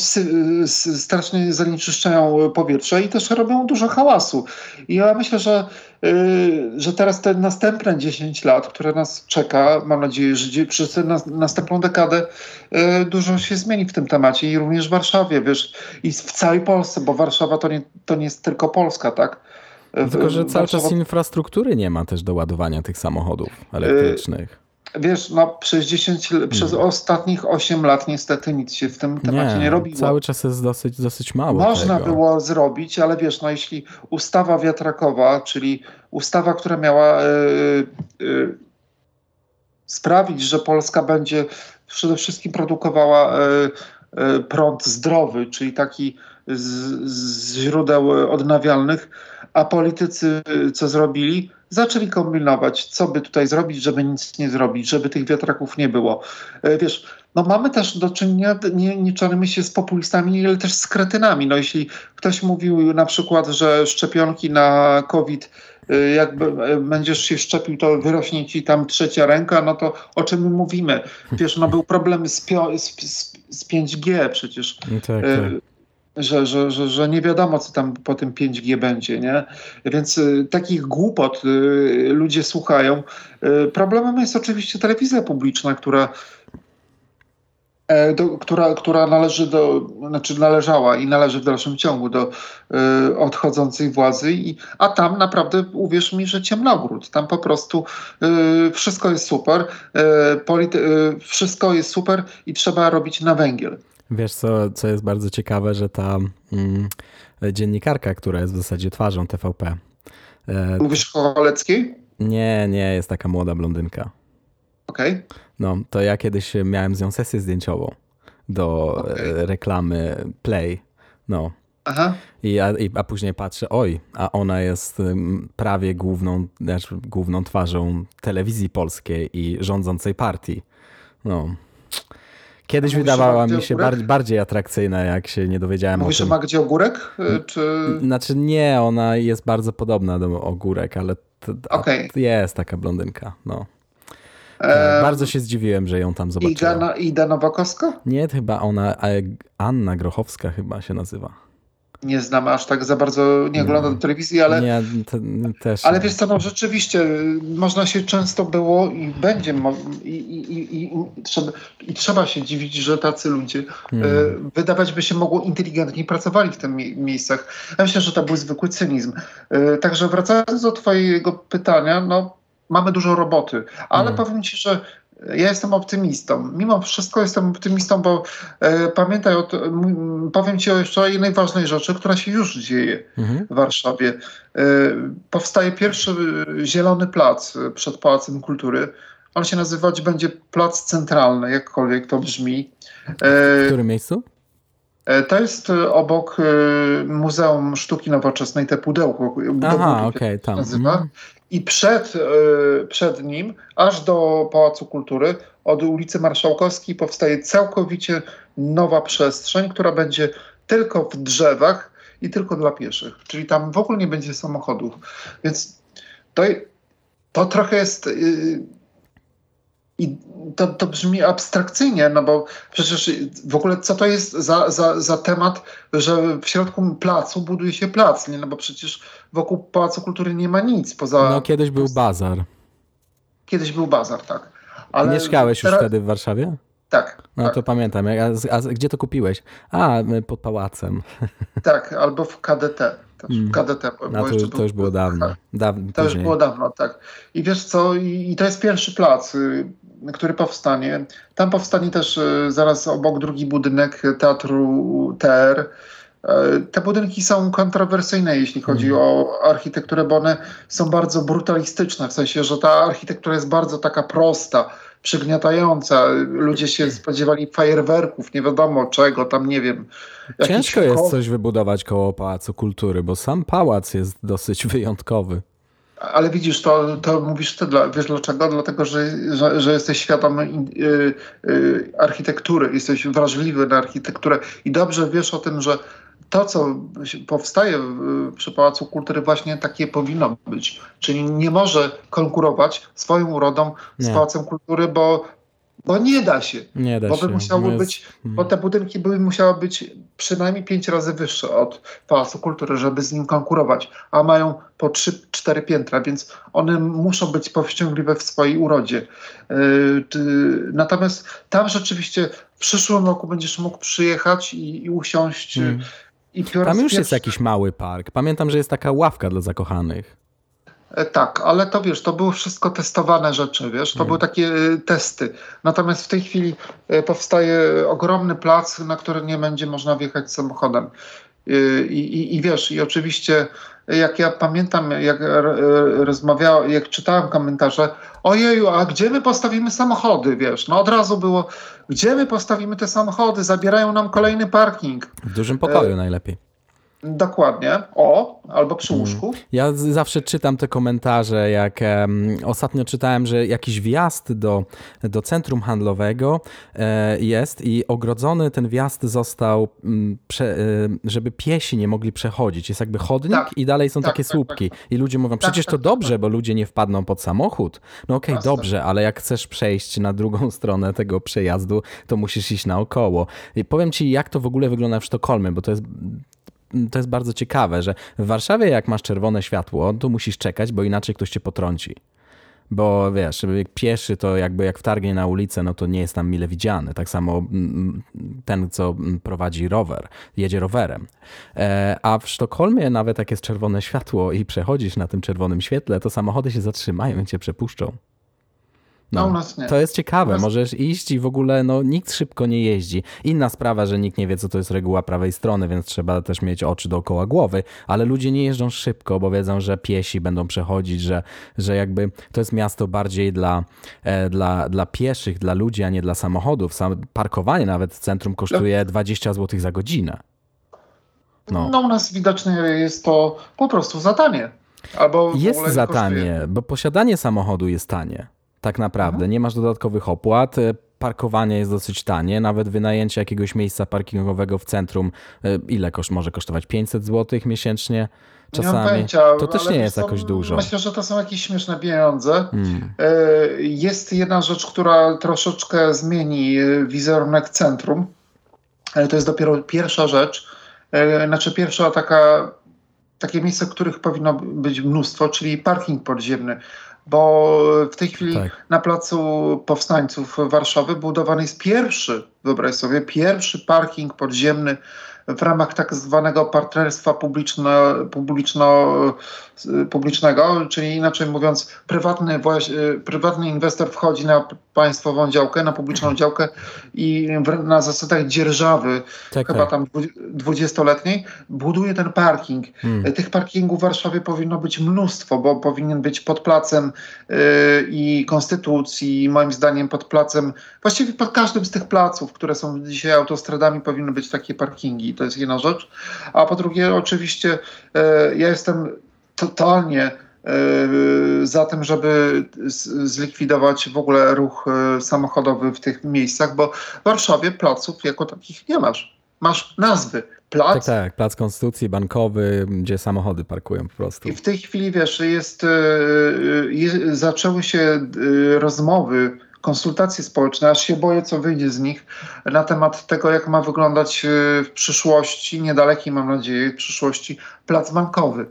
strasznie zanieczyszczają powietrze i też robią dużo hałasu. I ja myślę, że, y, że teraz te następne 10 lat, które nas czeka, mam nadzieję, że przez tę następną dekadę y, dużo się zmieni w tym temacie i również w Warszawie, wiesz, i w całej Polsce, bo Warszawa to nie, to nie jest tylko Polska, tak? Tylko, że cały czas infrastruktury nie ma też do ładowania tych samochodów elektrycznych. Wiesz, no przez 10, przez hmm. ostatnich 8 lat niestety nic się w tym temacie nie, nie robiło. Cały czas jest dosyć, dosyć mało. Można tego. było zrobić, ale wiesz, no jeśli ustawa wiatrakowa, czyli ustawa, która miała yy, yy, sprawić, że Polska będzie przede wszystkim produkowała yy, prąd zdrowy, czyli taki z, z źródeł odnawialnych, a politycy co zrobili? Zaczęli kombinować, co by tutaj zrobić, żeby nic nie zrobić, żeby tych wiatraków nie było. E, wiesz, no mamy też do czynienia, nie, nie się z populistami, ale też z kretynami. No jeśli ktoś mówił na przykład, że szczepionki na COVID e, jakby e, będziesz się szczepił, to wyrośnie ci tam trzecia ręka, no to o czym my mówimy? Wiesz, no był problem z, z, z 5G przecież. Tak, tak że, że, że, że nie wiadomo, co tam po tym 5G będzie, nie? Więc y, takich głupot y, ludzie słuchają. Y, problemem jest oczywiście telewizja publiczna, która e, do, która, która należy do, znaczy należała i należy w dalszym ciągu do y, odchodzącej władzy, i, a tam naprawdę uwierz mi, że ciemnogród. Tam po prostu y, wszystko jest super, y, wszystko jest super i trzeba robić na węgiel. Wiesz, co, co jest bardzo ciekawe, że ta mm, dziennikarka, która jest w zasadzie twarzą TVP. E, Mówisz Choleckiej? Nie, nie, jest taka młoda blondynka. Okej. Okay. No, to ja kiedyś miałem z nią sesję zdjęciową do okay. E, reklamy Play. No. Aha. I, a, i, a później patrzę, oj, a ona jest prawie główną, znaczy główną twarzą telewizji polskiej i rządzącej partii. No. Kiedyś wydawała mi się bardziej, bardziej atrakcyjna, jak się nie dowiedziałem Mówisz o tym. Mówisz o Magdzie Ogórek? Y, czy... Znaczy nie, ona jest bardzo podobna do Ogórek, ale okay. jest taka blondynka. No. E... Bardzo się zdziwiłem, że ją tam zobaczyłem. Ida, Ida Nowakowska? Nie, chyba ona, Anna Grochowska chyba się nazywa nie znam aż tak za bardzo, nie oglądam no. telewizji, ale. Nie, to, też. Ale wiesz co, no rzeczywiście można się często było i będzie i, i, i, i, trzeba, i trzeba się dziwić, że tacy ludzie hmm. wydawać by się mogło inteligentni pracowali w tych miejscach. Ja myślę, że to był zwykły cynizm. E, także wracając do twojego pytania, no mamy dużo roboty, ale hmm. powiem ci, że ja jestem optymistą. Mimo wszystko jestem optymistą, bo e, pamiętaj, o to, powiem Ci jeszcze o jednej ważnej rzeczy, która się już dzieje mhm. w Warszawie. E, powstaje pierwszy zielony plac przed Pałacem Kultury. On się nazywać będzie Plac Centralny, jakkolwiek to brzmi. E, w którym miejscu? E, to jest obok e, Muzeum Sztuki Nowoczesnej, te pudełko. Aha, okej, okay, tam. Nazywa. I przed, e, przed nim, aż do Pałacu Kultury, od ulicy Marszałkowskiej powstaje całkowicie nowa przestrzeń, która będzie tylko w drzewach i tylko dla pieszych. Czyli tam w ogóle nie będzie samochodów. Więc to, to trochę jest. Yy, i to, to brzmi abstrakcyjnie, no bo przecież w ogóle co to jest za, za, za temat, że w środku placu buduje się plac, nie? No bo przecież wokół Pałacu Kultury nie ma nic poza... No kiedyś był bazar. Kiedyś był bazar, tak. Ale Mieszkałeś teraz... już wtedy w Warszawie? Tak. No tak. to pamiętam. A, a, gdzie to kupiłeś? A, pod pałacem. Tak, albo w KDT. Mm. KDT. No to, to, już było dawno. Daw- to już było dawno, tak. I wiesz co, i, i to jest pierwszy plac. Który powstanie. Tam powstanie też e, zaraz obok drugi budynek Teatru TR. E, te budynki są kontrowersyjne, jeśli chodzi mm. o architekturę, bo one są bardzo brutalistyczne, w sensie, że ta architektura jest bardzo taka prosta, przygniatająca. Ludzie się spodziewali fajerwerków, nie wiadomo czego, tam nie wiem. Ciężko jest coś wybudować koło Pałacu Kultury, bo sam pałac jest dosyć wyjątkowy. Ale widzisz, to, to mówisz ty, dla, wiesz dlaczego? Dlatego, że, że, że jesteś świadomy y, y, architektury, jesteś wrażliwy na architekturę i dobrze wiesz o tym, że to, co powstaje przy Pałacu Kultury, właśnie takie powinno być. Czyli nie może konkurować swoją urodą z nie. Pałacem Kultury, bo Bo nie da się. Nie da bo się. by musiało No jest- być, bo te budynki by musiały być przynajmniej pięć razy wyższe od Pałacu Kultury, żeby z nim konkurować. A mają po 3-4 piętra, więc one muszą być powściągliwe w swojej urodzie. Yy, ty- Natomiast tam rzeczywiście w przyszłym roku będziesz mógł przyjechać i, i usiąść. Mm. I Tam już jest jakiś mały park. Pamiętam, że jest taka ławka dla zakochanych. E, Tak, ale to wiesz, to były wszystko testowane rzeczy, wiesz, to Mhm. były takie e, testy. Natomiast w tej chwili e, powstaje ogromny plac, na który nie będzie można wjechać samochodem. E, I, i, i wiesz, i oczywiście e, jak ja pamiętam, jak e, rozmawiałem, jak czytałem komentarze, ojeju, a gdzie my postawimy samochody, wiesz, no od razu było, gdzie my postawimy te samochody, zabierają nam kolejny parking. W dużym E, pokoju najlepiej. Dokładnie, o, albo przy łóżku. Ja zawsze czytam te komentarze, jak em, ostatnio czytałem, że jakiś wjazd do, do centrum handlowego e, jest i ogrodzony ten wjazd został, mm, prze, e, żeby piesi nie mogli przechodzić. Jest jakby chodnik Tak. i dalej są Tak, takie tak, słupki. I ludzie mówią, Tak, przecież tak, to tak, dobrze, tak. bo ludzie nie wpadną pod samochód. No okej, Jasne. dobrze, ale jak chcesz przejść na drugą stronę tego przejazdu, to musisz iść naokoło. I powiem ci, jak to w ogóle wygląda w Sztokholmie, bo to jest to jest bardzo ciekawe, że w Warszawie jak masz czerwone światło, to musisz czekać, bo inaczej ktoś cię potrąci. Bo wiesz, pieszy to jakby jak wtargnie na ulicę, no to nie jest tam mile widziany. Tak samo mm, ten, co mm, prowadzi rower, jedzie rowerem. E, A w Sztokholmie nawet jak jest czerwone światło i przechodzisz na tym czerwonym świetle, to samochody się zatrzymają i cię przepuszczą. No, u nas nie. To jest ciekawe, nas- możesz iść i w ogóle no, nikt szybko nie jeździ. Inna sprawa, że nikt nie wie, co to jest reguła prawej strony, więc trzeba też mieć oczy dookoła głowy, ale ludzie nie jeżdżą szybko, bo wiedzą, że piesi będą przechodzić, że, że jakby to jest miasto bardziej dla, e, dla, dla pieszych, dla ludzi, a nie dla samochodów. Sam parkowanie nawet w centrum kosztuje 20 zł za godzinę. No. No. u nas widocznie jest to po prostu za tanie. Albo Jest za tanie, bo posiadanie samochodu jest tanie. Tak naprawdę. Mhm. Nie masz dodatkowych opłat. e, Parkowanie jest dosyć tanie. Nawet wynajęcie jakiegoś miejsca parkingowego w centrum, e, ile koszt może kosztować? 500 zł miesięcznie? Nie mam Czasami. pojęcia, to też nie jest co, jakoś dużo. Myślę, że to są jakieś śmieszne pieniądze. Mm. E, Jest jedna rzecz, która troszeczkę zmieni wizerunek centrum. Ale to jest dopiero pierwsza rzecz. Znaczy pierwsza taka, takie miejsce, których powinno być mnóstwo, czyli parking podziemny. Bo w tej chwili Tak. na Placu Powstańców Warszawy budowany jest pierwszy, wyobraź sobie, pierwszy parking podziemny w ramach tak zwanego partnerstwa publiczno, publiczno, publicznego, czyli inaczej mówiąc, prywatny, właś, prywatny inwestor wchodzi na państwową działkę, na publiczną działkę i na zasadach dzierżawy, Tak, chyba tak. tam dwudziestoletniej, buduje ten parking. Mm. Tych parkingów w Warszawie powinno być mnóstwo, bo powinien być pod placem yy, i Konstytucji, moim zdaniem pod placem, właściwie pod każdym z tych placów, które są dzisiaj autostradami, powinny być takie parkingi. To jest jedna rzecz. A po drugie, oczywiście yy, ja jestem totalnie yy, za tym, żeby zlikwidować w ogóle ruch yy, samochodowy w tych miejscach, bo w Warszawie placów jako takich nie masz. Masz nazwy. Plac, Tak, tak. Plac Konstytucji, bankowy, gdzie samochody parkują po prostu. i w tej chwili, wiesz, jest, yy, je, zaczęły się rozmowy, konsultacje społeczne, aż się boję, co wyjdzie z nich, na temat tego, jak ma wyglądać yy, w przyszłości, niedalekiej mam nadzieję, w przyszłości, plac bankowy.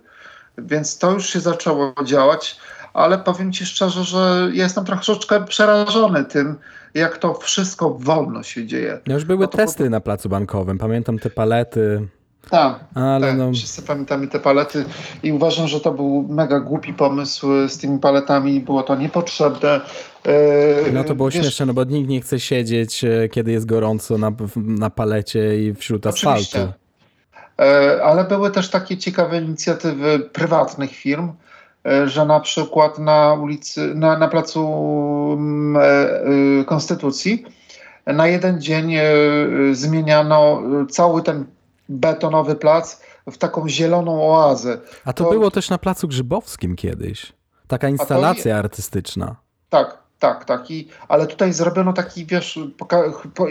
Więc to już się zaczęło działać, ale powiem Ci szczerze, że jestem troszeczkę przerażony tym, jak to wszystko wolno się dzieje. No już były No to testy na placu bankowym. Pamiętam te palety, Tak, ale tak, no. wszyscy pamiętamy te palety i uważam, że to był mega głupi pomysł z tymi paletami, było to niepotrzebne. E, No to było wiesz, śmieszne, no bo nikt nie chce siedzieć, e, kiedy jest gorąco na, na palecie i wśród asfaltu. Oczywiście. E, Ale były też takie ciekawe inicjatywy prywatnych firm, że na przykład na ulicy, na, na placu mm, e, Konstytucji na jeden dzień zmieniano cały ten betonowy plac w taką zieloną oazę. A to To- było też na placu Grzybowskim kiedyś. Taka instalacja artystyczna. Tak, tak, tak. I, ale tutaj zrobiono taki, wiesz, poka- po,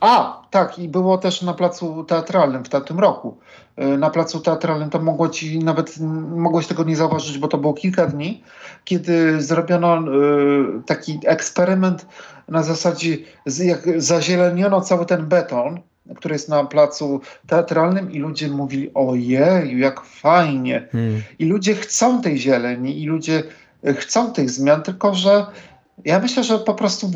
a, tak, i było też na placu teatralnym w tamtym roku. Y, na placu teatralnym to mogło ci nawet, mogłeś tego nie zauważyć, bo to było kilka dni, kiedy zrobiono y, taki eksperyment na zasadzie, jak zazieleniono cały ten beton, który jest na placu teatralnym i ludzie mówili, ojej, jak fajnie. Hmm. I ludzie chcą tej zieleni i ludzie chcą tych zmian, tylko że ja myślę, że po prostu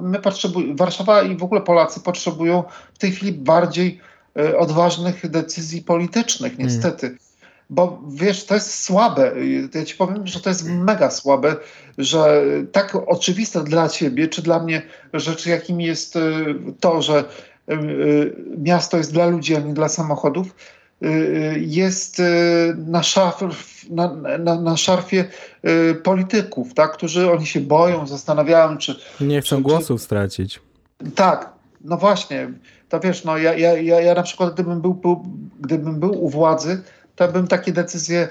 my potrzebujemy, Warszawa i w ogóle Polacy potrzebują w tej chwili bardziej y, odważnych decyzji politycznych, hmm. niestety. Hmm. Bo wiesz, to jest słabe. Ja ci powiem, że to jest mega słabe, że tak oczywiste dla ciebie, czy dla mnie rzeczy, jakim jest y, to, że miasto jest dla ludzi, a nie dla samochodów, jest na, szaf, na, na, na szarfie polityków, tak? którzy oni się boją, zastanawiają, czy. Nie chcą czy, głosów czy... stracić. Tak, no właśnie. To wiesz, no ja, ja, ja, ja na przykład gdybym był, był, gdybym był u władzy, to bym takie decyzje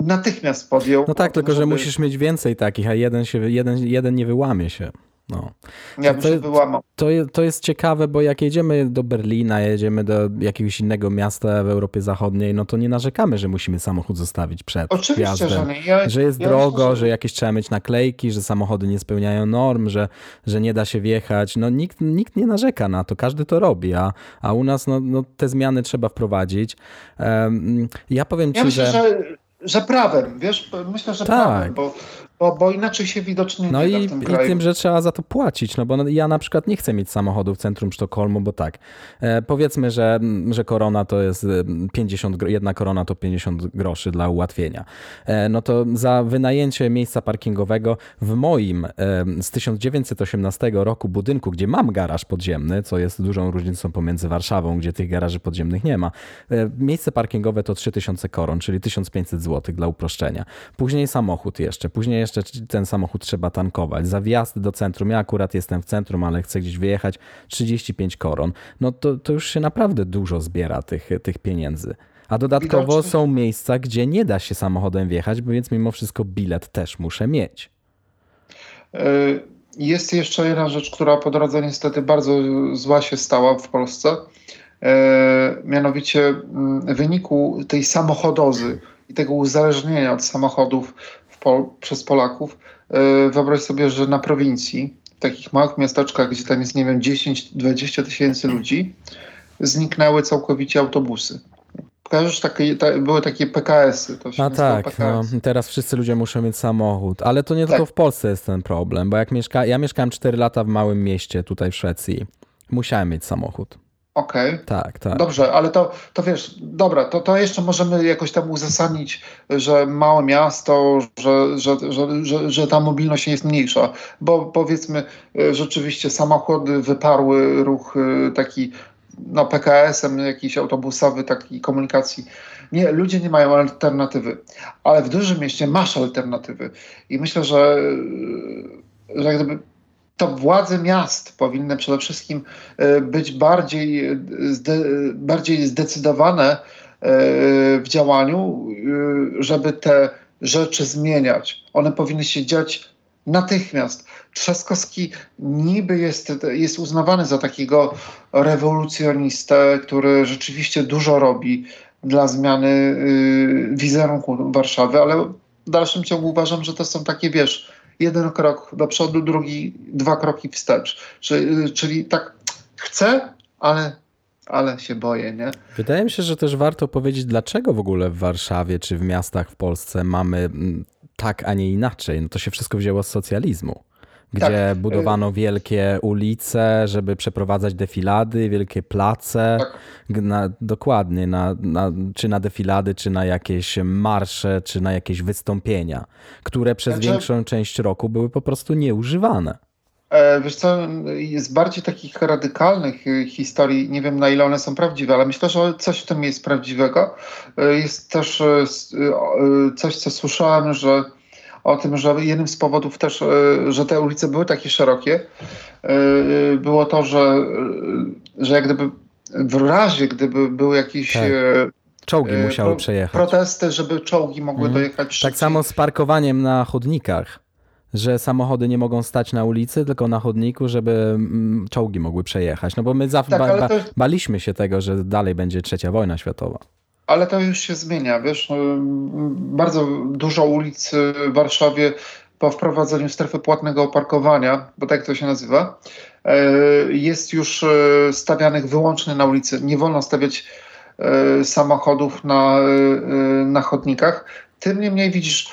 natychmiast podjął. No tak, tylko żeby... że musisz mieć więcej takich, a jeden, się, jeden, jeden nie wyłamie się. No. Ja bym to, się wyłamał. To, to jest ciekawe, bo jak jedziemy do Berlina, jedziemy do jakiegoś innego miasta w Europie Zachodniej, no to nie narzekamy, że musimy samochód zostawić przed Oczywiście, Że, nie. Ja, że jest ja drogo, myślę, że... że jakieś trzeba mieć naklejki, że samochody nie spełniają norm, że, że nie da się wjechać. No nikt, nikt nie narzeka na to, każdy to robi, a, a u nas no, no te zmiany trzeba wprowadzić. Um, ja powiem ja ci, myślę, że... że że prawem, wiesz, myślę, że tak. prawem, bo bo, bo inaczej się widocznie no i, w tym i tym, że trzeba za to płacić, no bo no, ja na przykład nie chcę mieć samochodu w centrum Sztokholmu, bo tak, e, powiedzmy, że, że korona to jest 50, e, jedna korona to 50 groszy dla ułatwienia. E, no to za wynajęcie miejsca parkingowego w moim e, z 1918 roku budynku, gdzie mam garaż podziemny, co jest dużą różnicą pomiędzy Warszawą, gdzie tych garaży podziemnych nie ma, e, miejsce parkingowe to 3000 koron, czyli 1500 zł dla uproszczenia. Później samochód jeszcze, później jeszcze ten samochód trzeba tankować. Za wjazd do centrum, ja akurat jestem w centrum, ale chcę gdzieś wyjechać, 35 koron. No to, to już się naprawdę dużo zbiera tych, tych pieniędzy. A dodatkowo Widocznie. są miejsca, gdzie nie da się samochodem wjechać, więc mimo wszystko bilet też muszę mieć. E, jest jeszcze jedna rzecz, która po drodze niestety bardzo zła się stała w Polsce. E, mianowicie mm, w wyniku tej samochodozy i tego uzależnienia od samochodów Pol przez Polaków. E, wyobraź sobie, że na prowincji, w takich małych miasteczkach, gdzie tam jest, nie wiem, 10-20 tysięcy ludzi, zniknęły całkowicie autobusy. Kojarzysz, takie, ta, były takie PKS-y. To się A tak, PKS. no, teraz wszyscy ludzie muszą mieć samochód, ale to nie tak. tylko w Polsce jest ten problem, bo jak mieszka, ja mieszkałem 4 lata w małym mieście tutaj w Szwecji, musiałem mieć samochód. Okej. Okay. Tak, tak. Dobrze, ale to, to wiesz, dobra, to, to jeszcze możemy jakoś tam uzasadnić, że małe miasto, że, że, że, że, że ta mobilność jest mniejsza, bo powiedzmy e, rzeczywiście samochody wyparły ruch e, taki no, PKS-em, jakiś autobusowy, takiej komunikacji. Nie, ludzie nie mają alternatywy, ale w dużym mieście masz alternatywy. I myślę, że, że jak gdyby to władze miast powinny przede wszystkim e, być bardziej, e, zde, bardziej zdecydowane e, w działaniu, żeby te rzeczy zmieniać. One powinny się dziać natychmiast. Trzaskowski niby jest, jest uznawany za takiego rewolucjonistę, który rzeczywiście dużo robi dla zmiany wizerunku Warszawy, ale w dalszym ciągu uważam, że to są takie, wiesz, jeden krok do przodu, drugi dwa kroki wstecz. Czyli, czyli tak chcę, ale, ale się boję, nie? Wydaje mi się, że też warto powiedzieć, dlaczego w ogóle w Warszawie czy w miastach w Polsce mamy mm, tak, a nie inaczej. No to się wszystko wzięło z socjalizmu gdzie tak. budowano wielkie ulice, żeby przeprowadzać defilady, wielkie place. Tak. Na, dokładnie, na, na, czy na defilady, czy na jakieś marsze, czy na jakieś wystąpienia, które przez znaczy... większą część roku były po prostu nieużywane. E, wiesz co, jest bardziej takich radykalnych e, historii, nie wiem na ile one są prawdziwe, ale myślę, że coś w tym jest prawdziwego. E, jest też coś, co słyszałem, że o tym, że jednym z powodów też, e, że te ulice były takie szerokie, e, było to, że, że jak gdyby w razie, gdyby były jakieś tak. E, czołgi musiały przejechać. Protesty, żeby czołgi mogły mhm. dojechać szybciej. Tak samo z parkowaniem na chodnikach że samochody nie mogą stać na ulicy, tylko na chodniku, żeby mm, czołgi mogły przejechać. No bo my zawsze Tak, ba ba baliśmy się tego, że dalej będzie trzecia wojna światowa. Ale to już się zmienia, wiesz, ym, bardzo dużo ulic w Warszawie po wprowadzeniu strefy płatnego parkowania, bo tak to się nazywa, y, jest już y, stawianych wyłącznie na ulicy. Nie wolno stawiać y, samochodów na, na chodnikach. Tym niemniej widzisz,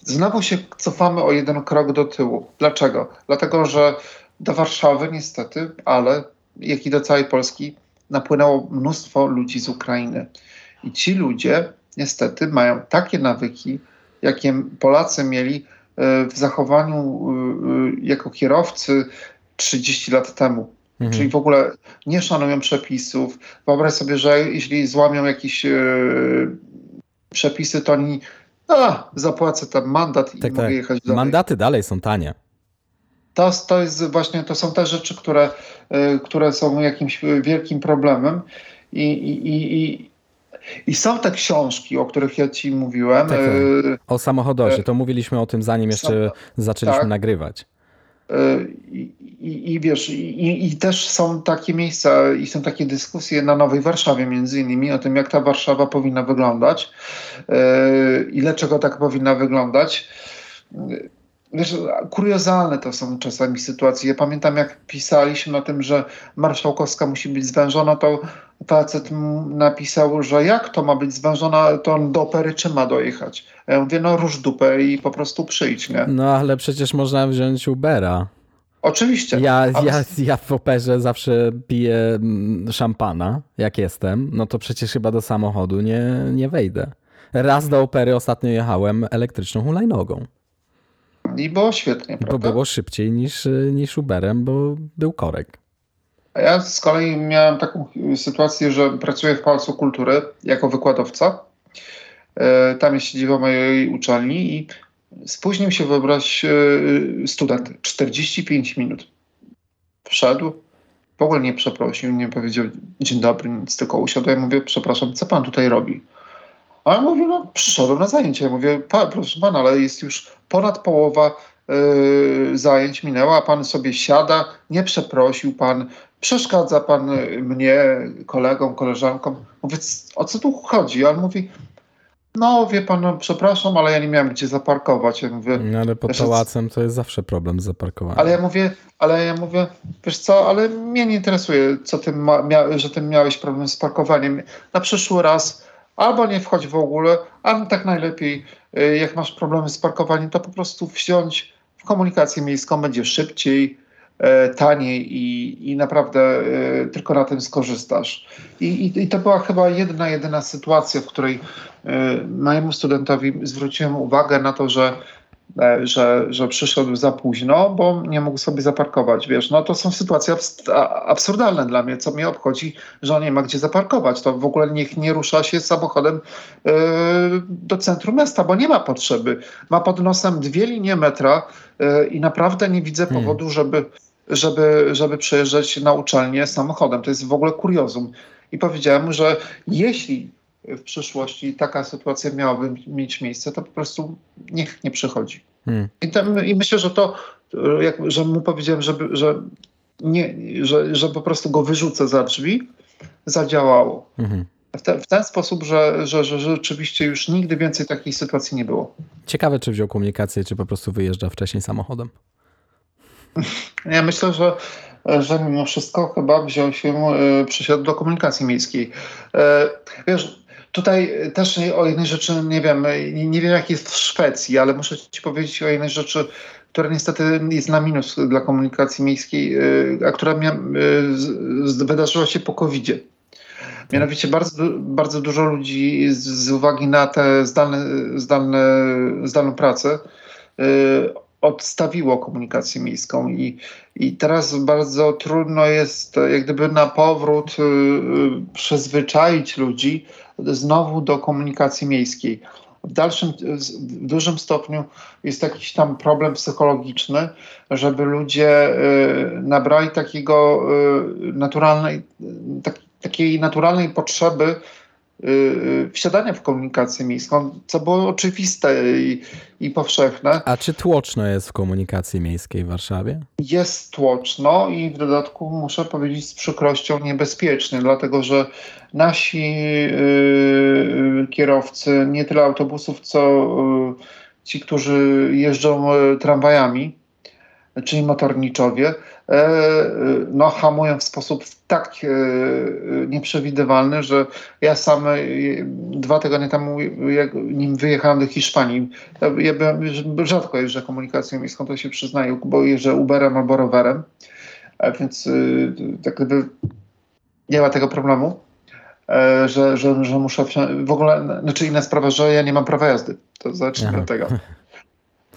znowu się cofamy o jeden krok do tyłu. Dlaczego? Dlatego, że do Warszawy niestety, ale jak i do całej Polski napłynęło mnóstwo ludzi z Ukrainy. I ci ludzie niestety mają takie nawyki, jakie Polacy mieli e, w zachowaniu e, e, jako kierowcy 30 lat temu. Mhm. Czyli w ogóle nie szanują przepisów. Wyobraź sobie, że jeśli złamią jakieś przepisy, to oni a, zapłacę tam mandat i Tak, mogę tak. jechać dalej. Mandaty dalej są tanie. To, to jest właśnie, to są te rzeczy, które, które są jakimś wielkim problemem i, i, i, i, są te książki, o których ja ci mówiłem. Tak, tak. y, O samochodosie, to mówiliśmy o tym zanim jeszcze zaczęliśmy tak. nagrywać. y, I, i, i wiesz, i, i też są takie miejsca i są takie dyskusje na Nowej Warszawie między innymi o tym, jak ta Warszawa powinna wyglądać, ile czego tak powinna wyglądać. Wiesz, kuriozalne to są czasami sytuacje. Ja pamiętam, jak pisaliśmy o tym, że Marszałkowska musi być zwężona, to facet napisał, że jak to ma być zwężona, to on do Peryczy ma dojechać. Ja mówię, no rusz dupę i po prostu przyjdź, nie? No ale przecież można wziąć Ubera. Oczywiście. Ja, ja, ja w operze zawsze piję szampana, jak jestem, no to przecież chyba do samochodu nie, nie wejdę. Raz do opery ostatnio jechałem elektryczną hulajnogą, I było świetnie, bo prawda? było szybciej niż, niż Uberem, bo był korek. A ja z kolei miałem taką sytuację, że pracuję w Pałacu Kultury jako wykładowca. E, Tam jest siedziba mojej uczelni i spóźnił się, wyobraź, e, student 45 minut. Wszedł, w ogóle nie przeprosił, nie powiedział dzień dobry, nic, tylko usiadł. Ja mówię, przepraszam, co pan tutaj robi? A on mówi, no przyszedłem na zajęcie. Ja mówię, pa, proszę pana, ale jest już ponad połowa e, zajęć minęła, a pan sobie siada, nie przeprosił pan, przeszkadza pan y, mnie, kolegom, koleżankom. Mówię, "C- o co tu chodzi? A on mówi, no wie pan, no, przepraszam, ale ja nie miałem gdzie zaparkować. Ja mówię, No ale pod pałacem to jest zawsze problem z zaparkowaniem. ale ja mówię, ale ja mówię, wiesz co, ale mnie nie interesuje, co ty że ty miałeś problem z parkowaniem. Na przyszły raz albo nie wchodź w ogóle, albo tak najlepiej, y, jak masz problemy z parkowaniem, to po prostu wsiądź w komunikację miejską, będzie szybciej, e, taniej i, i naprawdę e, tylko na tym skorzystasz. I, i, I to była chyba jedna, jedyna sytuacja, w której e, mojemu studentowi zwróciłem uwagę na to, że e, że, że przyszedł za późno, bo nie mógł sobie zaparkować. Wiesz, no to są sytuacje abst- a- absurdalne dla mnie. Co mnie obchodzi, że on nie ma gdzie zaparkować. To w ogóle niech nie rusza się samochodem e, do centrum miasta, bo nie ma potrzeby. Ma pod nosem dwie linie metra e, i naprawdę nie widzę Hmm. powodu, żeby, żeby, żeby przejeżdżać na uczelnię samochodem. To jest w ogóle kuriozum. I powiedziałem mu, że jeśli w przyszłości taka sytuacja miałaby mieć miejsce, to po prostu niech nie przychodzi. Hmm. I, tam, I myślę, że to, jak, że mu powiedziałem, żeby, że, nie, że, że po prostu go wyrzucę za drzwi, zadziałało. Mhm. W, te, w ten sposób, że, że, że rzeczywiście już nigdy więcej takiej sytuacji nie było. Ciekawe, czy wziął komunikację, czy po prostu wyjeżdża wcześniej samochodem. Ja myślę, że, że mimo wszystko chyba wziął się, e, przysiadł do komunikacji miejskiej. E, Wiesz, tutaj też o jednej rzeczy nie wiem, nie, nie wiem jak jest w Szwecji, ale muszę ci powiedzieć o jednej rzeczy, która niestety jest na minus dla komunikacji miejskiej, e, a która mia, e, wydarzyła się po COVID-zie. Mianowicie bardzo, bardzo dużo ludzi z, z uwagi na tę zdalne, zdalne, zdalną pracę odstawiło komunikację miejską i, i teraz bardzo trudno jest e, jak gdyby na powrót przyzwyczaić ludzi znowu do komunikacji miejskiej. W dalszym, w dużym stopniu jest jakiś tam problem psychologiczny, żeby ludzie y, nabrali takiego y, naturalnej, tak, takiej naturalnej potrzeby y, wsiadania w komunikację miejską, co było oczywiste i, i powszechne. A czy tłoczno jest w komunikacji miejskiej w Warszawie? Jest tłoczno i w dodatku muszę powiedzieć z przykrością niebezpiecznie, dlatego że nasi y, kierowcy, nie tyle autobusów, co y, ci, którzy jeżdżą tramwajami, czyli motorniczowie, no, hamują w sposób tak e, nieprzewidywalny, że ja sam e, dwa tygodnie temu, jak nim wyjechałem do Hiszpanii, ja byłem, rzadko jeżdżę komunikacją miejską, to się przyznaję, bo jeżdżę Uberem albo rowerem, więc tak gdyby nie ma tego problemu. Że, że, że muszę w ogóle, znaczy inna sprawa, że ja nie mam prawa jazdy. To zacznijmy od tego.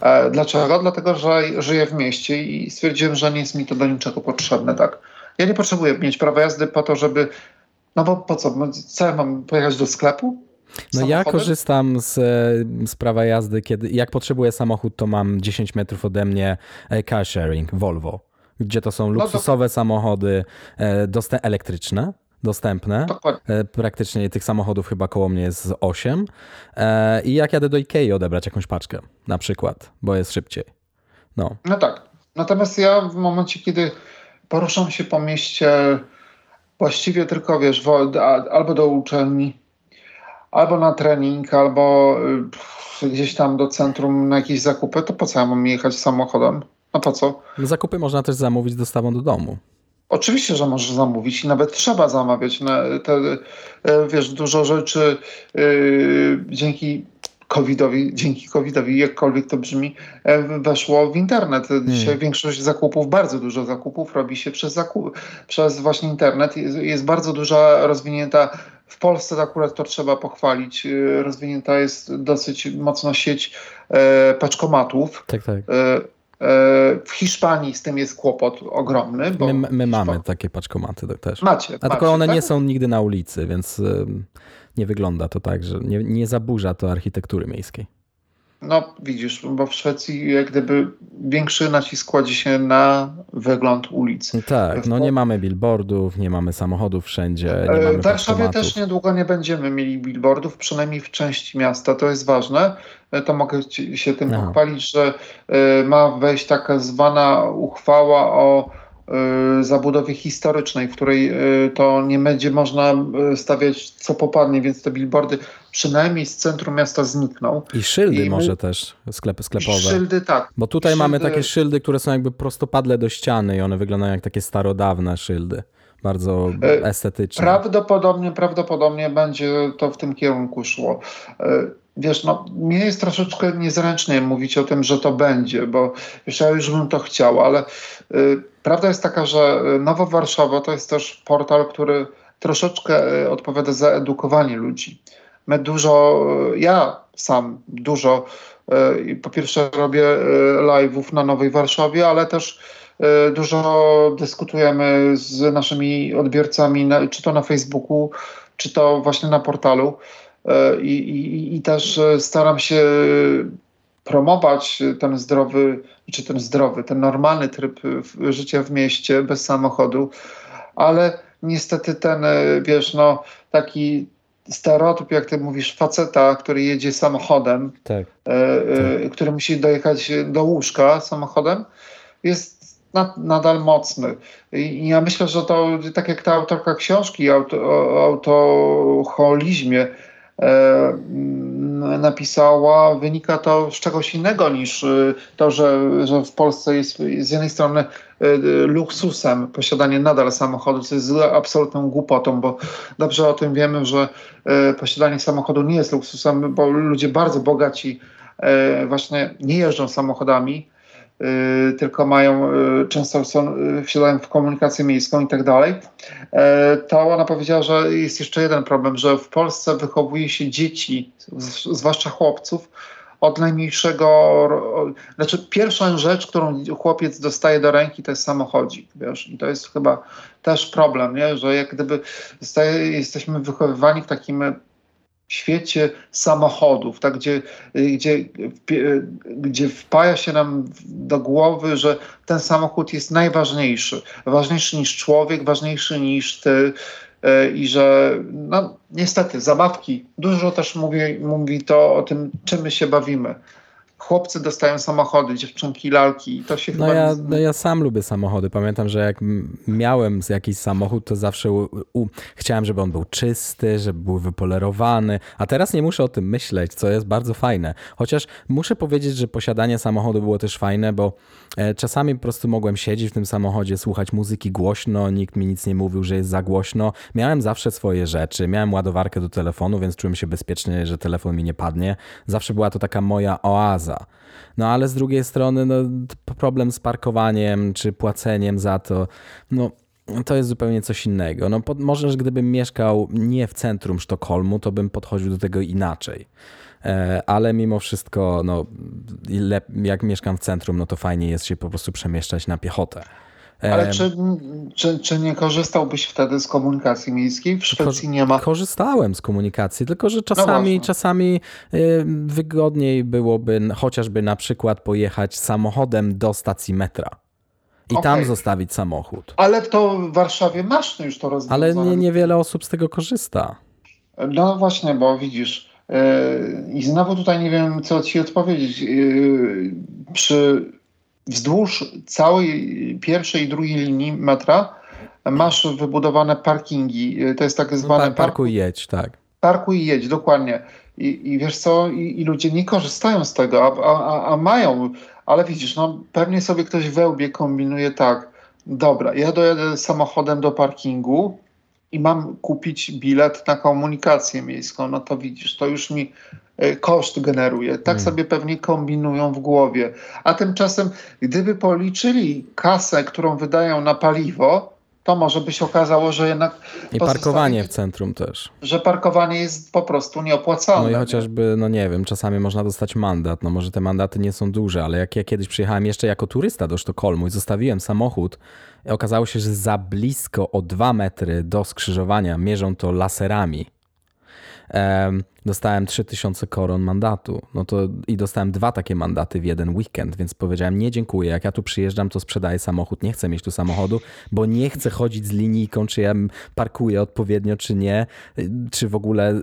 E, dlaczego? Dlatego, że żyję w mieście i stwierdziłem, że nie jest mi to do niczego potrzebne. Tak? Ja nie potrzebuję mieć prawa jazdy po to, żeby. No bo po co? Co ja mam pojechać do sklepu? No ja korzystam z, z prawa jazdy, kiedy jak potrzebuję samochód, to mam 10 metrów ode mnie e, car sharing Volvo, gdzie to są luksusowe no to... samochody e, elektryczne dostępne. E, praktycznie tych samochodów chyba koło mnie jest z 8. E, I jak jadę do Ikei odebrać jakąś paczkę, na przykład, bo jest szybciej. No. no tak. Natomiast ja w momencie, kiedy poruszam się po mieście, właściwie tylko wiesz, albo do uczelni, albo na trening, albo gdzieś tam do centrum na jakieś zakupy, to po co ja mam jechać samochodem? No po co? Zakupy można też zamówić dostawą do domu. Oczywiście, że możesz zamówić i nawet trzeba zamawiać. Te, e, wiesz, dużo rzeczy yy, dzięki COVID-owi, dzięki COVID-owi, jakkolwiek to brzmi, e, weszło w internet. Dzisiaj hmm. większość zakupów, bardzo dużo zakupów robi się przez, zakup, przez właśnie internet. Jest, jest bardzo duża, rozwinięta w Polsce akurat to trzeba pochwalić. Rozwinięta jest dosyć mocno sieć e, paczkomatów. Tak, tak. E, w Hiszpanii z tym jest kłopot ogromny. my, my mamy takie paczkomaty też. Macie. A macie, tylko one tak? nie są nigdy na ulicy, więc nie wygląda to tak, że nie, nie zaburza to architektury miejskiej. No widzisz, bo w Szwecji jak gdyby większy nacisk kładzie się na wygląd ulicy. Tak, no nie mamy billboardów, nie mamy samochodów wszędzie. E, w Warszawie też niedługo nie będziemy mieli billboardów, przynajmniej w części miasta, to jest ważne. E, to mogę się tym Aha. pochwalić, że e, ma wejść taka zwana uchwała o zabudowie historycznej, w której y, to nie będzie można y, stawiać co popadnie, więc te billboardy przynajmniej z centrum miasta znikną. I szyldy I może my... też sklepy sklepowe. Szyldy tak. Bo tutaj szyldy... mamy takie szyldy, które są jakby prostopadle do ściany i one wyglądają jak takie starodawne szyldy. Bardzo estetyczne. Prawdopodobnie, prawdopodobnie będzie to w tym kierunku szło. Wiesz, no, mnie jest troszeczkę niezręcznie mówić o tym, że to będzie, bo wiesz, ja już bym to chciał, ale y, prawda jest taka, że Nowa Warszawa to jest też portal, który troszeczkę y, odpowiada za edukowanie ludzi. My dużo, y, ja sam dużo, y, po pierwsze robię y, live'ów na Nowej Warszawie, ale też y, dużo dyskutujemy z naszymi odbiorcami, czy to na Facebooku, czy to właśnie na portalu. I, i, i też staram się promować ten zdrowy, czy ten zdrowy, ten normalny tryb życia w mieście bez samochodu, ale niestety ten, e, wiesz, no taki stereotyp, jak ty mówisz, faceta, który jedzie samochodem, tak. tak. który musi dojechać do łóżka samochodem, jest nadal mocny. I ja myślę, że to tak jak ta autorka książki o autoholizmie, E, napisała, wynika to z czegoś innego niż e, to, że, że w Polsce jest z jednej strony e, luksusem posiadanie nadal samochodu, co jest absolutną głupotą, bo dobrze o tym wiemy, że posiadanie samochodu nie jest luksusem, bo ludzie bardzo bogaci właśnie nie jeżdżą samochodami, tylko mają, y, często są, y, wsiadają w komunikację miejską i tak dalej, e, to ona powiedziała, że jest jeszcze jeden problem, że w Polsce wychowuje się dzieci, zwłaszcza chłopców, od najmniejszego, znaczy pierwsza rzecz, którą chłopiec dostaje do ręki, to jest samochodzik, wiesz, i to jest chyba też problem, nie? że jak gdyby jesteśmy wychowywani w takim świecie samochodów, tak, gdzie, gdzie, gdzie wpaja się nam do głowy, że ten samochód jest najważniejszy. Ważniejszy niż człowiek, ważniejszy niż ty, i że no, niestety zabawki, dużo też mówi, mówi to o tym, czym my się bawimy chłopcy dostają samochody, dziewczynki lalki. To się no ja, no ja sam lubię samochody. Pamiętam, że jak miałem jakiś samochód, to zawsze u, u, chciałem, żeby on był czysty, żeby był wypolerowany, a teraz nie muszę o tym myśleć, co jest bardzo fajne. Chociaż muszę powiedzieć, że posiadanie samochodu było też fajne, bo e, czasami po prostu mogłem siedzieć w tym samochodzie, słuchać muzyki głośno, nikt mi nic nie mówił, że jest za głośno. Miałem zawsze swoje rzeczy, miałem ładowarkę do telefonu, więc czułem się bezpiecznie, że telefon mi nie padnie. Zawsze była to taka moja oaza no ale z drugiej strony no, problem z parkowaniem czy płaceniem za to, no to jest zupełnie coś innego. No, pod, możesz, gdybym mieszkał nie w centrum Sztokholmu, to bym podchodził do tego inaczej. E, ale mimo wszystko, no, jak mieszkam w centrum, no to fajnie jest się po prostu przemieszczać na piechotę. Ale czy, czy, czy, nie korzystałbyś wtedy z komunikacji miejskiej? W Szwecji nie ma. Korzystałem z komunikacji, tylko że czasami, no czasami y, wygodniej byłoby chociażby na przykład pojechać samochodem do stacji metra. I okay. tam zostawić samochód. Ale to w Warszawie masz już to rozwiązane. Ale nie, niewiele osób z tego korzysta. No właśnie, bo widzisz, yy, i znowu tutaj nie wiem, co ci odpowiedzieć. Yy, przy wzdłuż całej pierwszej i drugiej linii metra masz wybudowane parkingi. To jest tak zwane... No, parku i jedź, tak. Parku i jedź, dokładnie. I, i wiesz co, I, i, ludzie nie korzystają z tego, a, a, a mają, ale widzisz, no pewnie sobie ktoś we łbie kombinuje tak, dobra, ja dojadę samochodem do parkingu, i mam kupić bilet na komunikację miejską, no to widzisz, to już mi koszt generuje. Tak hmm. sobie pewnie kombinują w głowie. A tymczasem, gdyby policzyli kasę, którą wydają na paliwo, to może by się okazało, że jednak. I parkowanie w centrum też. Że parkowanie jest po prostu nieopłacalne. No i chociażby, no nie wiem, czasami można dostać mandat. No może te mandaty nie są duże, ale jak ja kiedyś przyjechałem jeszcze jako turysta do Sztokholmu i zostawiłem samochód, okazało się, że za blisko o dwa metry do skrzyżowania mierzą to laserami dostałem 3000 koron mandatu. No to i dostałem dwa takie mandaty w jeden weekend, więc powiedziałem nie dziękuję. Jak ja tu przyjeżdżam, to sprzedaję samochód, nie chcę mieć tu samochodu, bo nie chcę chodzić z linijką, czy ja parkuję odpowiednio, czy nie, czy w ogóle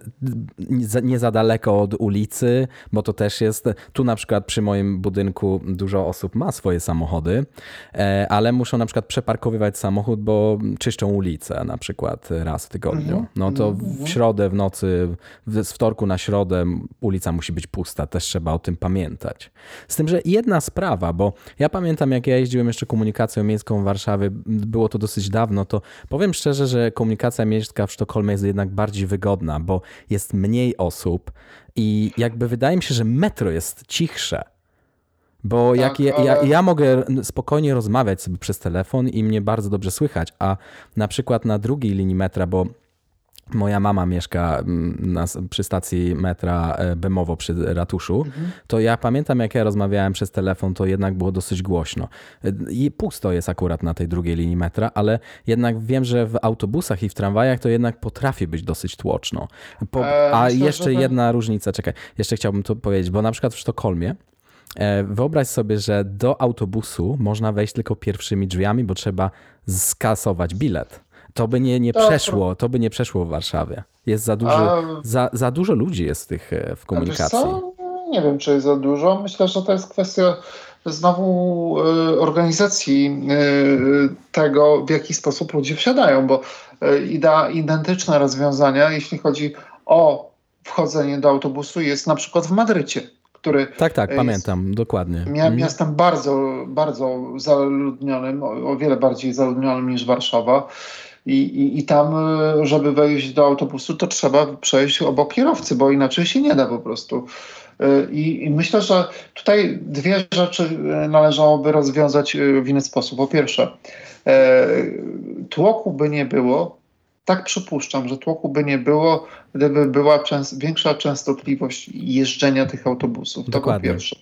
nie za daleko od ulicy, bo to też jest, tu na przykład przy moim budynku dużo osób ma swoje samochody, e, ale muszą na przykład przeparkowywać samochód, bo czyszczą ulicę na przykład raz w tygodniu. Mhm. No to w mhm. środę w nocy, z wtorku wtorku na środę ulica musi być pusta, też trzeba o tym pamiętać. Z tym, że jedna sprawa, bo ja pamiętam, jak ja jeździłem jeszcze komunikacją miejską w Warszawie, było to dosyć dawno, to powiem szczerze, że komunikacja miejska w Sztokholmie jest jednak bardziej wygodna, bo jest mniej osób i jakby wydaje mi się, że metro jest cichsze. Bo tak, jak ja, ja, ja, mogę spokojnie rozmawiać sobie przez telefon i mnie bardzo dobrze słychać, a na przykład na drugiej linii metra, bo moja mama mieszka mm, na, przy stacji metra e, Bemowo przy ratuszu, mhm. to ja pamiętam, jak ja rozmawiałem przez telefon, to jednak było dosyć głośno. E, I pusto jest akurat na tej drugiej linii metra, ale jednak wiem, że w autobusach i w tramwajach to jednak potrafi być dosyć tłoczno. Po, e, a myślę, jeszcze jedna różnica, czekaj, jeszcze chciałbym to powiedzieć, bo na przykład w Sztokholmie Wyobraź sobie, że do autobusu można wejść tylko pierwszymi drzwiami, bo trzeba skasować bilet. To by nie, nie przeszło, to by nie przeszło w Warszawie. Jest za dużo, A... za, za dużo ludzi jest tych e, w komunikacji. Nie wiem, czy jest za dużo. Myślę, że to jest kwestia znowu y, organizacji y, tego, w jaki sposób ludzie wsiadają, bo ida, identyczne rozwiązania, jeśli chodzi o wchodzenie do autobusu, jest na przykład w Madrycie. Który tak, tak, pamiętam, dokładnie. Mhm. Miastem bardzo, bardzo zaludnionym, o, o wiele bardziej zaludnionym niż Warszawa. I, i, I tam, e, żeby wejść do autobusu, to trzeba przejść obok kierowcy, bo inaczej się nie da po prostu. E, I, I, myślę, że tutaj dwie rzeczy e, należałoby rozwiązać w inny sposób. Po pierwsze, tłoku by nie było, tak przypuszczam, że tłoku by nie było, gdyby była częst większa częstotliwość jeżdżenia tych autobusów. Dokładnie. To po pierwsze.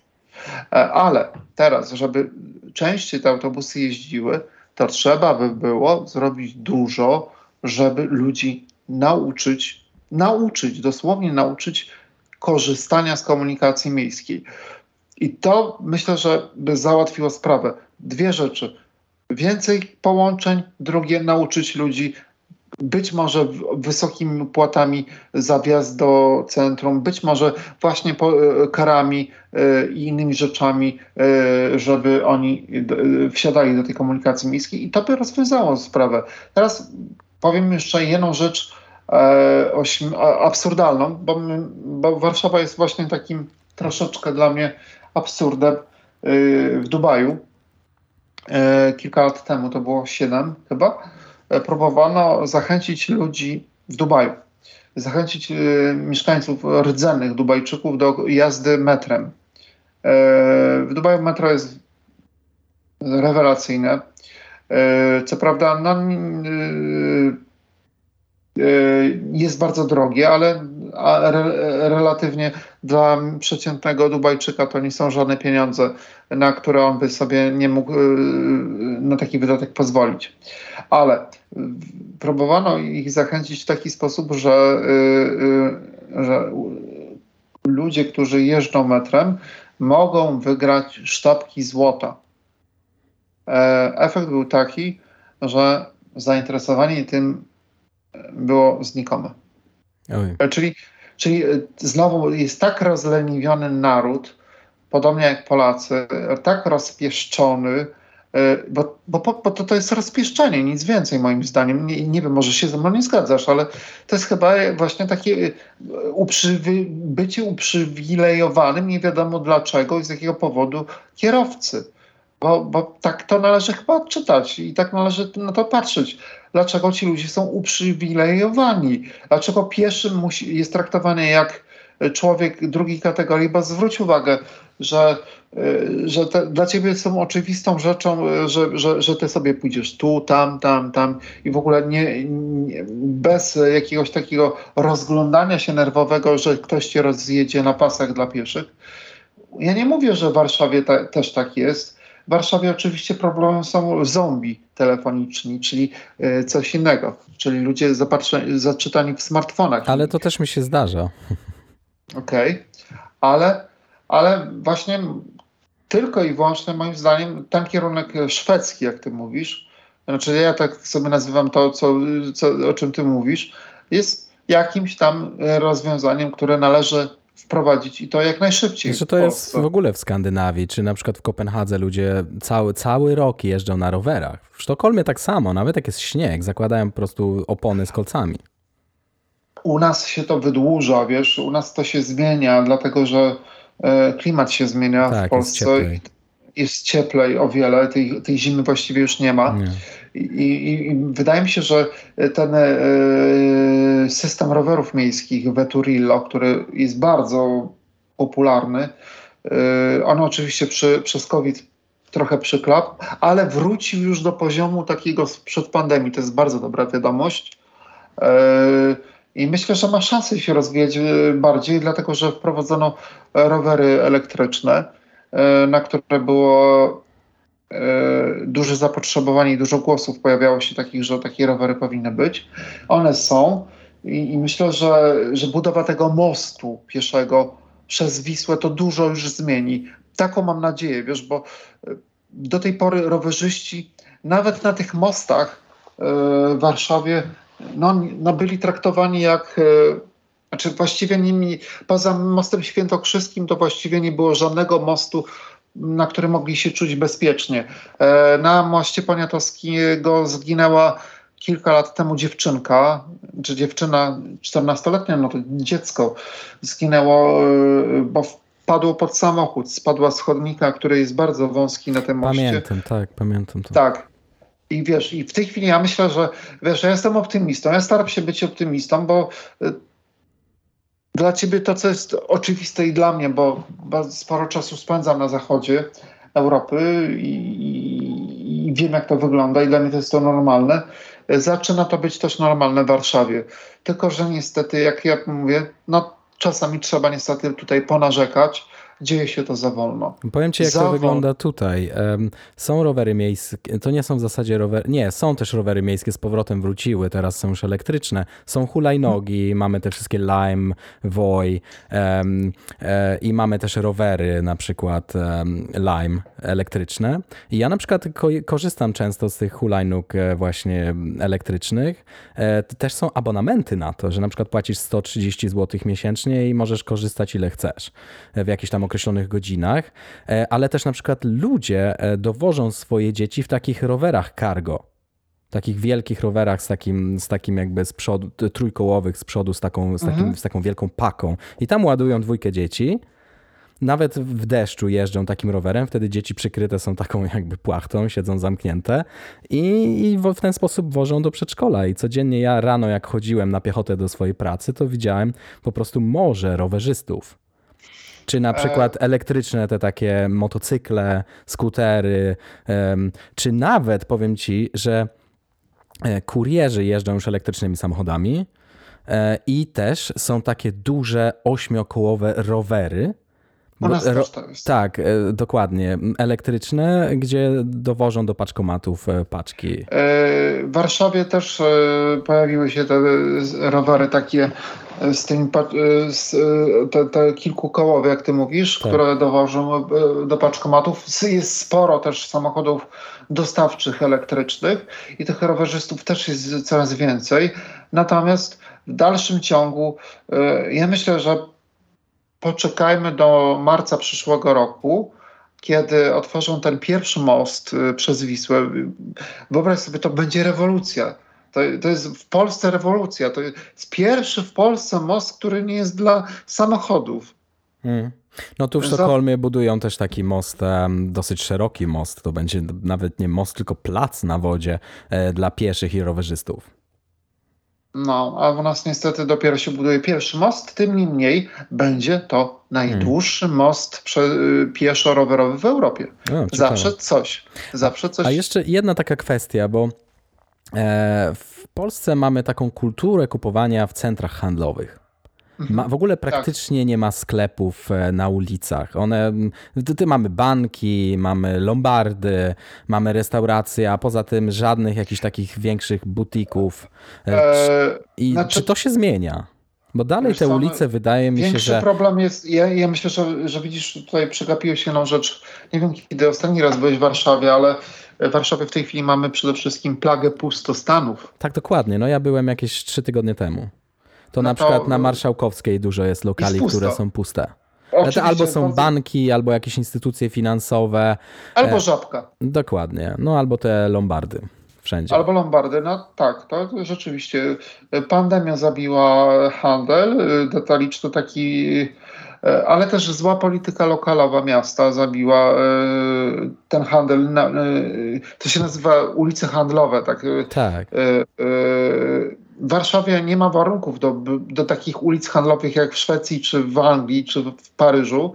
Ale teraz, żeby częściej te autobusy jeździły, to trzeba by było zrobić dużo, żeby ludzi nauczyć, nauczyć, dosłownie nauczyć korzystania z komunikacji miejskiej. I to myślę, że by załatwiło sprawę. Dwie rzeczy. Więcej połączeń, drugie nauczyć ludzi być może wysokimi płatami za wjazd do centrum, być może właśnie karami i innymi rzeczami, żeby oni wsiadali do tej komunikacji miejskiej i to by rozwiązało sprawę. Teraz powiem jeszcze jedną rzecz absurdalną, bo, bo Warszawa jest właśnie takim troszeczkę dla mnie absurdem w Dubaju E, kilka lat temu, to było 7 chyba, e, próbowano zachęcić ludzi w Dubaju, zachęcić e, mieszkańców rdzennych Dubajczyków do jazdy metrem. W Dubaju metro jest rewelacyjne. Co prawda no, jest bardzo drogie, ale relatywnie dla przeciętnego Dubajczyka to nie są żadne pieniądze, na które on by sobie nie mógł na taki wydatek pozwolić. Ale próbowano ich zachęcić w taki sposób, że, że ludzie, którzy jeżdżą metrem, mogą wygrać sztabki złota. E, efekt był taki, że zainteresowanie tym było znikome. Oj. E, czyli, czyli e, znowu jest tak rozleniwiony naród, podobnie jak Polacy, tak rozpieszczony, bo, bo, bo to, to jest rozpieszczenie, nic więcej moim zdaniem. Nie, nie wiem, może się ze mną nie zgadzasz, ale to jest chyba właśnie takie uprzywy, bycie uprzywilejowanym, nie wiadomo dlaczego i z jakiego powodu kierowcy. Bo, bo tak to należy chyba odczytać i tak należy na to patrzeć. Dlaczego ci ludzie są uprzywilejowani? Dlaczego pieszy musi, jest traktowany jak człowiek drugiej kategorii? Bo zwróć uwagę, że, że te, dla ciebie są oczywistą rzeczą, że, że, że ty sobie pójdziesz tu, tam, tam, tam i w ogóle nie, nie bez jakiegoś takiego rozglądania się nerwowego, że ktoś cię rozjedzie na pasach dla pieszych. Ja nie mówię, że w Warszawie ta, też tak jest, w Warszawie oczywiście problemem są zombie telefoniczni, czyli e, coś innego, czyli ludzie zaczytani w smartfonach. Ale to też mi się zdarza. Okej, okay. ale, ale właśnie tylko i wyłącznie moim zdaniem ten kierunek szwedzki, jak ty mówisz, znaczy ja tak sobie nazywam to, co, co, o czym ty mówisz, jest jakimś tam rozwiązaniem, które należy wprowadzić i to jak najszybciej. Czy to jest w ogóle w Skandynawii, czy na przykład w Kopenhadze ludzie cały, cały rok jeżdżą na rowerach. W Sztokholmie tak samo, nawet jak jest śnieg, zakładają po prostu opony z kolcami. U nas się to wydłuża, wiesz, u nas to się zmienia, dlatego że klimat się zmienia tak, w Polsce. Jest cieplej. jest cieplej o wiele, tej, tej zimy właściwie już nie ma. Nie. I, i, wydaje mi się, że ten e, system rowerów miejskich Veturillo, który jest bardzo popularny, e, on oczywiście przy, przez COVID trochę przyklap, ale wrócił już do poziomu takiego sprzed pandemii. To jest bardzo dobra wiadomość. E, I myślę, że ma szansę się rozwijać bardziej, dlatego że wprowadzono rowery elektryczne, na które było E, duże zapotrzebowanie i dużo głosów pojawiało się takich, że takie rowery powinny być. One są i, i myślę, że, że budowa tego mostu pieszego przez Wisłę to dużo już zmieni. Taką mam nadzieję, wiesz, bo e, do tej pory rowerzyści nawet na tych mostach e, w Warszawie no, no byli traktowani jak znaczy właściwie nimi, poza mostem świętokrzyskim to właściwie nie było żadnego mostu na którym mogli się czuć bezpiecznie. E, na moście poniatowskiego zginęła kilka lat temu dziewczynka, czy dziewczyna 14-letnia, no to dziecko, zginęło, e, bo wpadło pod samochód, spadła z chodnika, który jest bardzo wąski na tym moście. Pamiętam, tak, pamiętam to. Tak. I wiesz, i w tej chwili ja myślę, że wiesz, ja jestem optymistą. Ja staram się być optymistą, bo e, dla ciebie to, co jest oczywiste i dla mnie, bo sporo czasu spędzam na zachodzie Europy i, i, i, wiem, jak to wygląda, i dla mnie to jest to normalne. Zaczyna to być też normalne w Warszawie. Tylko, że niestety, jak ja mówię, no czasami trzeba niestety tutaj ponarzekać, dzieje się to za wolno. Powiem ci, jak Za to wolno. wygląda tutaj. Są rowery miejskie, to nie są w zasadzie rowery, nie, są też rowery miejskie, z powrotem wróciły, teraz są już elektryczne. Są hulajnogi, mamy te wszystkie Lime, Voi em, e, i mamy też rowery, na przykład em, Lime elektryczne. I ja na przykład ko korzystam często z tych hulajnóg e, właśnie elektrycznych. E, Też są abonamenty na to, że na przykład płacisz 130 zł miesięcznie i możesz korzystać ile chcesz w jakichś tam określonych godzinach, E, ale też na przykład ludzie e, dowożą swoje dzieci w takich rowerach cargo. Takich wielkich rowerach z takim, z takim jakby z przodu, trójkołowych z przodu, z taką, z, takim, z taką wielką paką. I tam ładują dwójkę dzieci. Nawet w deszczu jeżdżą takim rowerem, wtedy dzieci przykryte są taką jakby płachtą, siedzą zamknięte i, i w ten sposób wożą do przedszkola. I codziennie ja rano, jak chodziłem na piechotę do swojej pracy, to widziałem po prostu morze rowerzystów. Czy na przykład elektryczne te takie motocykle, skutery, czy nawet powiem ci, że e, kurierzy jeżdżą już elektrycznymi samochodami e, i też są takie duże ośmiokołowe rowery. Nas Ro-. Tak, e, dokładnie. Elektryczne, gdzie dowożą do paczkomatów e, paczki. E, W Warszawie też e, pojawiły się te e, rowery takie e, z tymi e, z, e, te, te kilkukołowe, jak ty mówisz, Tak. które dowożą e, do paczkomatów. Jest sporo też samochodów dostawczych elektrycznych i tych rowerzystów też jest coraz więcej. Natomiast w dalszym ciągu ja myślę, że poczekajmy do marca przyszłego roku, kiedy otworzą ten pierwszy most y, przez Wisłę. Wyobraź sobie, to będzie rewolucja. To, to jest w Polsce rewolucja. To jest pierwszy w Polsce most, który nie jest dla samochodów. Mm. No tu w Sztokholmie budują też taki most, dosyć szeroki most. To będzie nawet nie most, tylko plac na wodzie e, dla pieszych i rowerzystów. No, a u nas niestety dopiero się buduje pierwszy most, tym niemniej będzie to najdłuższy most prze, y, pieszo-rowerowy w Europie. O, ciekawe. Zawsze coś. Zawsze coś. A jeszcze jedna taka kwestia, bo w Polsce mamy taką kulturę kupowania w centrach handlowych. Ma, w ogóle praktycznie nie ma sklepów e, na ulicach. One, ty, mamy banki, mamy lombardy, mamy restauracje, a poza tym żadnych jakichś takich większych butików. E, czy, E, I znaczy- czy to się zmienia? Bo dalej te no, ulice wydaje mi się, Większy że... problem jest, ja, ja myślę, że, że widzisz, tutaj przegapiłeś jedną rzecz. Nie wiem, kiedy ostatni raz byłeś w Warszawie, ale w Warszawie w tej chwili mamy przede wszystkim plagę pustostanów. Tak, dokładnie. No ja byłem jakieś trzy tygodnie temu. To No na to- przykład na Marszałkowskiej dużo jest lokali, Jest które są puste. Oczywiście albo są bardzo- banki, albo jakieś instytucje finansowe. Albo żabka, Dokładnie. No albo te lombardy. Wszędzie. albo lombardy. No tak, to rzeczywiście. Pandemia zabiła handel detaliczny taki, e, ale też zła polityka lokalowa miasta zabiła e, ten handel. e, To się nazywa ulice handlowe, tak. e, Tak. E, e, W Warszawie nie ma warunków do, do takich ulic handlowych jak w Szwecji, czy w Anglii, czy w Paryżu,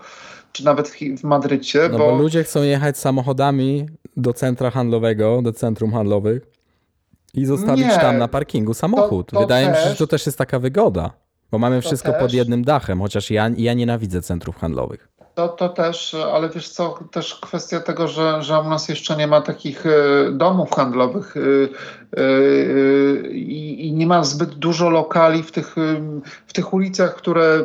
czy nawet w, w Madrycie, No bo, bo ludzie chcą jechać samochodami do centra handlowego, do centrum handlowych i zostawić Nie. tam na parkingu samochód. To- to Wydaje mi się, że też. to też jest taka wygoda. Bo mamy To wszystko pod też. jednym dachem, chociaż ja, ja nienawidzę centrów handlowych. to, to też, ale wiesz co, też kwestia tego, że, że u nas jeszcze nie ma takich e, domów handlowych e, e, i, i nie ma zbyt dużo lokali w tych, w tych ulicach, które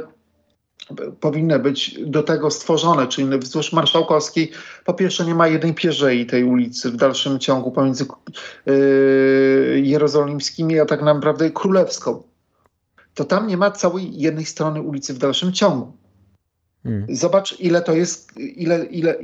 powinny być do tego stworzone, czyli wzdłuż Marszałkowskiej. Po pierwsze nie ma jednej pierzei tej ulicy w dalszym ciągu pomiędzy e, jerozolimskimi, a tak naprawdę królewską. To tam nie ma całej jednej strony ulicy w dalszym ciągu. Mm. Zobacz, ile to jest, ile, ile,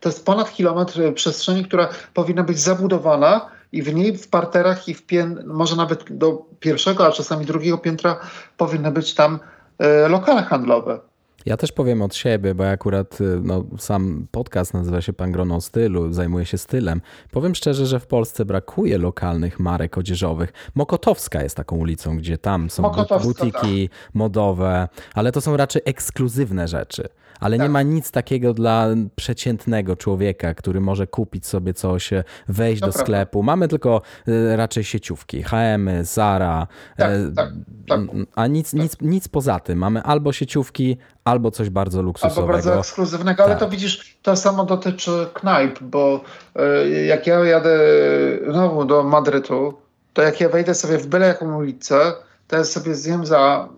to jest ponad kilometr przestrzeni, która powinna być zabudowana i w niej w parterach i w pię, może nawet do pierwszego, a czasami drugiego piętra powinny być tam e, lokale handlowe. Ja też powiem od siebie, bo ja akurat y, no, sam podcast nazywa się Pan Grono stylu, zajmuję się stylem. Powiem szczerze, że w Polsce brakuje lokalnych marek odzieżowych. Mokotowska jest taką ulicą, gdzie tam są Mokotowska, butiki modowe, ale to są raczej ekskluzywne rzeczy. Ale nie Tak. ma nic takiego dla przeciętnego człowieka, który może kupić sobie coś, e, wejść do prawda. sklepu. Mamy tylko y, raczej sieciówki, H&M, Zara, Tak, e, tak, tak. m, a nic, nic, nic poza tym. Mamy albo sieciówki, albo coś bardzo luksusowego. Albo bardzo ekskluzywnego, ale tak. to widzisz, to samo dotyczy knajp, bo jak ja jadę znowu do Madrytu, to jak ja wejdę sobie w byle jaką ulicę, to ja sobie zjem za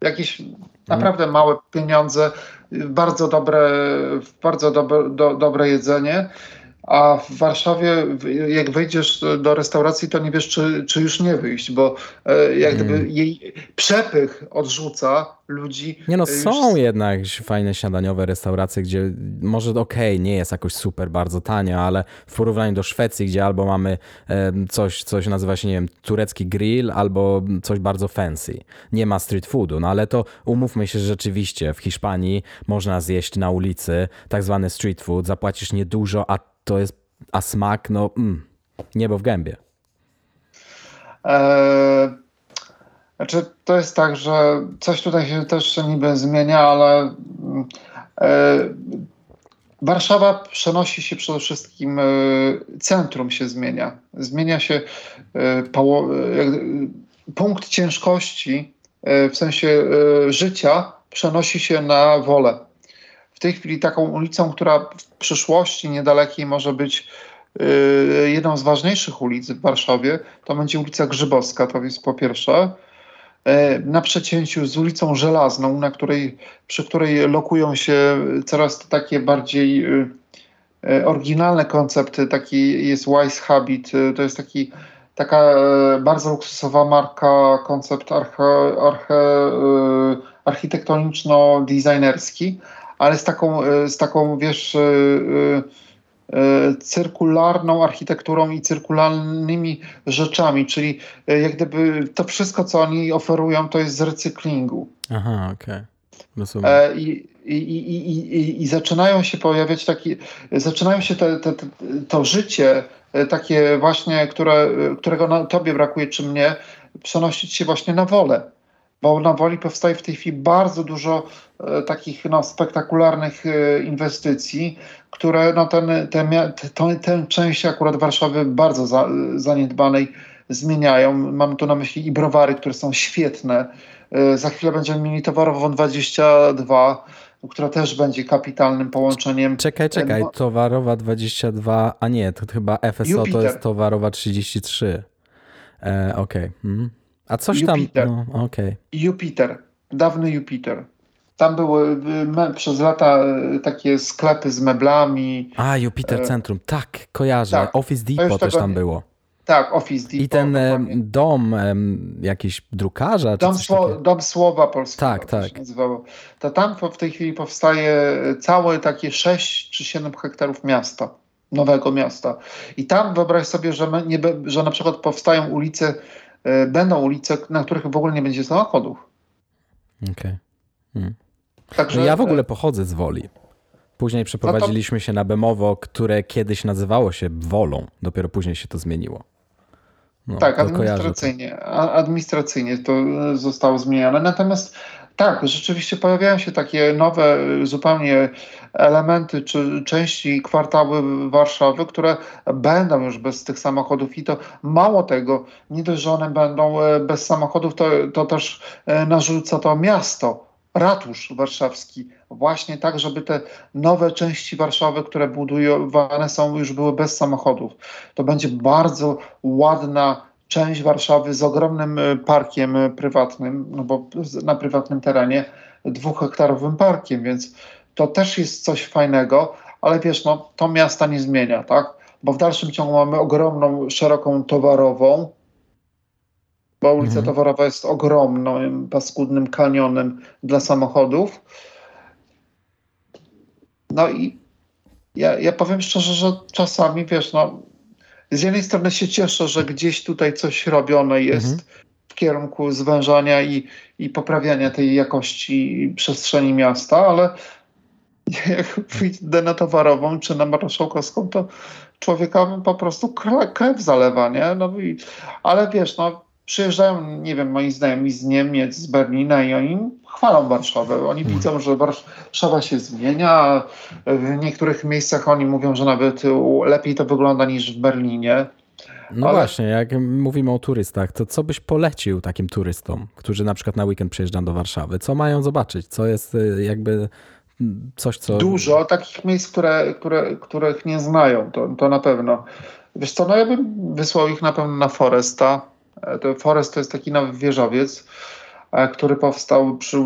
jakieś naprawdę małe pieniądze, bardzo dobre, bardzo dobre, do, dobre jedzenie. A w Warszawie, jak wejdziesz do restauracji, to nie wiesz, czy, czy już nie wyjść, bo e, jak gdyby mm. jej przepych odrzuca ludzi. Nie no, są jednak fajne śniadaniowe restauracje, gdzie może okej, okay, nie jest jakoś super bardzo tanio, ale w porównaniu do Szwecji, gdzie albo mamy coś, coś nazywa się, nie wiem, turecki grill, albo coś bardzo fancy. Nie ma street foodu, no ale to umówmy się, że rzeczywiście w Hiszpanii można zjeść na ulicy tak zwany street food, zapłacisz niedużo, a to jest, a smak, no mm, niebo w gębie. Eee, znaczy, to jest tak, że coś tutaj się też niby zmienia, ale e, Warszawa przenosi się przede wszystkim, e, centrum się zmienia. Zmienia się e, punkt ciężkości w sensie życia przenosi się na wolę w tej chwili taką ulicą, która w przyszłości niedalekiej może być y, jedną z ważniejszych ulic w Warszawie, to będzie ulica Grzybowska, to jest po pierwsze. Y, na przecięciu z ulicą Żelazną, na której, przy której lokują się coraz takie bardziej y, oryginalne koncepty. Taki jest Wise Habit, to jest taki, taka bardzo luksusowa marka, koncept arche, arche, architektoniczno-designerski, ale z taką, e, z taką wiesz, e, e, cyrkularną architekturą i cyrkularnymi rzeczami, czyli jak gdyby to wszystko, co oni oferują, to jest z recyklingu. Aha, okej. Okay. I, i, i, i, I zaczynają się pojawiać takie, zaczynają się te, te, te, to życie takie właśnie, które, którego na tobie brakuje, czy mnie, przenosić się właśnie na wolę bo na Woli powstaje w tej chwili bardzo dużo takich no, spektakularnych e, inwestycji, które no, ten, ten, ten, tę część akurat Warszawy bardzo za, zaniedbanej zmieniają. Mam tu na myśli i browary, które są świetne. E, za chwilę będziemy mieli towarową 22, która też będzie kapitalnym połączeniem. Czekaj, czekaj, no, towarowa 22, a nie, to chyba FSO Jupiter. to jest towarowa 33. E, Okej. Okay. Mhm. A coś Jupiter. tam. No, okay. Jupiter, dawny Jupiter. Tam były me, przez lata e, takie sklepy z meblami. A, Jupiter e, Centrum, tak, kojarzę. Tak. Office Depot też tam było. Tak, Office Depot. I ten dom jakiś drukarza? Dom, sło, dom Słowa Polskiego. Tak, tak. Się nazywało. To tam w tej chwili powstaje całe takie 6 czy 7 hektarów miasta, nowego miasta. I tam wyobraź sobie, że, nie, że na przykład powstają ulice E, będą ulice, na których w ogóle nie będzie samochodów. Okej. Okay. Hmm. Także, no ja w ogóle pochodzę z Woli. Później przeprowadziliśmy no to... się na Bemowo, które kiedyś nazywało się Wolą. Dopiero później się to zmieniło. No, tak, administracyjnie, administracyjnie to zostało zmienione. Natomiast tak, rzeczywiście pojawiają się takie nowe zupełnie elementy czy części kwartały Warszawy, które będą już bez tych samochodów i to mało tego, nie dość, że one będą e, bez samochodów, to, to też e, narzuca to miasto, ratusz warszawski, właśnie tak, żeby te nowe części Warszawy, które budowane są, już były bez samochodów. To będzie bardzo ładna część Warszawy z ogromnym e, parkiem e, prywatnym, no bo na prywatnym terenie dwuhektarowym parkiem, więc to też jest coś fajnego, ale wiesz, no to miasta nie zmienia, tak? Bo w dalszym ciągu mamy ogromną, szeroką towarową, bo ulica mhm. Towarowa jest ogromnym, paskudnym kanionem dla samochodów. No i ja, ja powiem szczerze, że czasami, wiesz, no z jednej strony się cieszę, że gdzieś tutaj coś robione jest mhm. w kierunku zwężania i, i poprawiania tej jakości przestrzeni miasta, ale jak wyjdę na towarową czy na marszałkowską, to człowieka po prostu krew zalewa, nie? No i, ale wiesz, no przyjeżdżają, nie wiem, moi znajomi z Niemiec, z Berlina i oni chwalą Warszawę. Oni hmm. widzą, że Warszawa się zmienia. W niektórych miejscach oni mówią, że nawet lepiej to wygląda niż w Berlinie. No Ale... właśnie, jak mówimy o turystach, to co byś polecił takim turystom, którzy na przykład na weekend przyjeżdżają do Warszawy? Co mają zobaczyć? Co jest y, jakby coś, co... Dużo takich miejsc, które, które, których nie znają, to, to na pewno. Wiesz co, no ja bym wysłał ich na pewno na Foresta. E, to Forest to jest taki nowy wieżowiec, e, który powstał przy,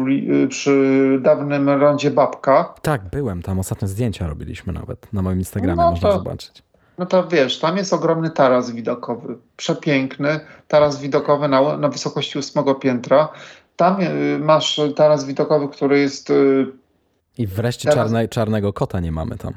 przy dawnym rondzie Babka. Tak, byłem tam, ostatnie zdjęcia robiliśmy nawet. Na moim Instagramie no można zobaczyć. No to wiesz, tam jest ogromny taras widokowy, przepiękny taras widokowy na, na wysokości ósmego piętra. Tam y, masz taras widokowy, który jest... I wreszcie teraz... czarne, czarnego kota nie mamy tam.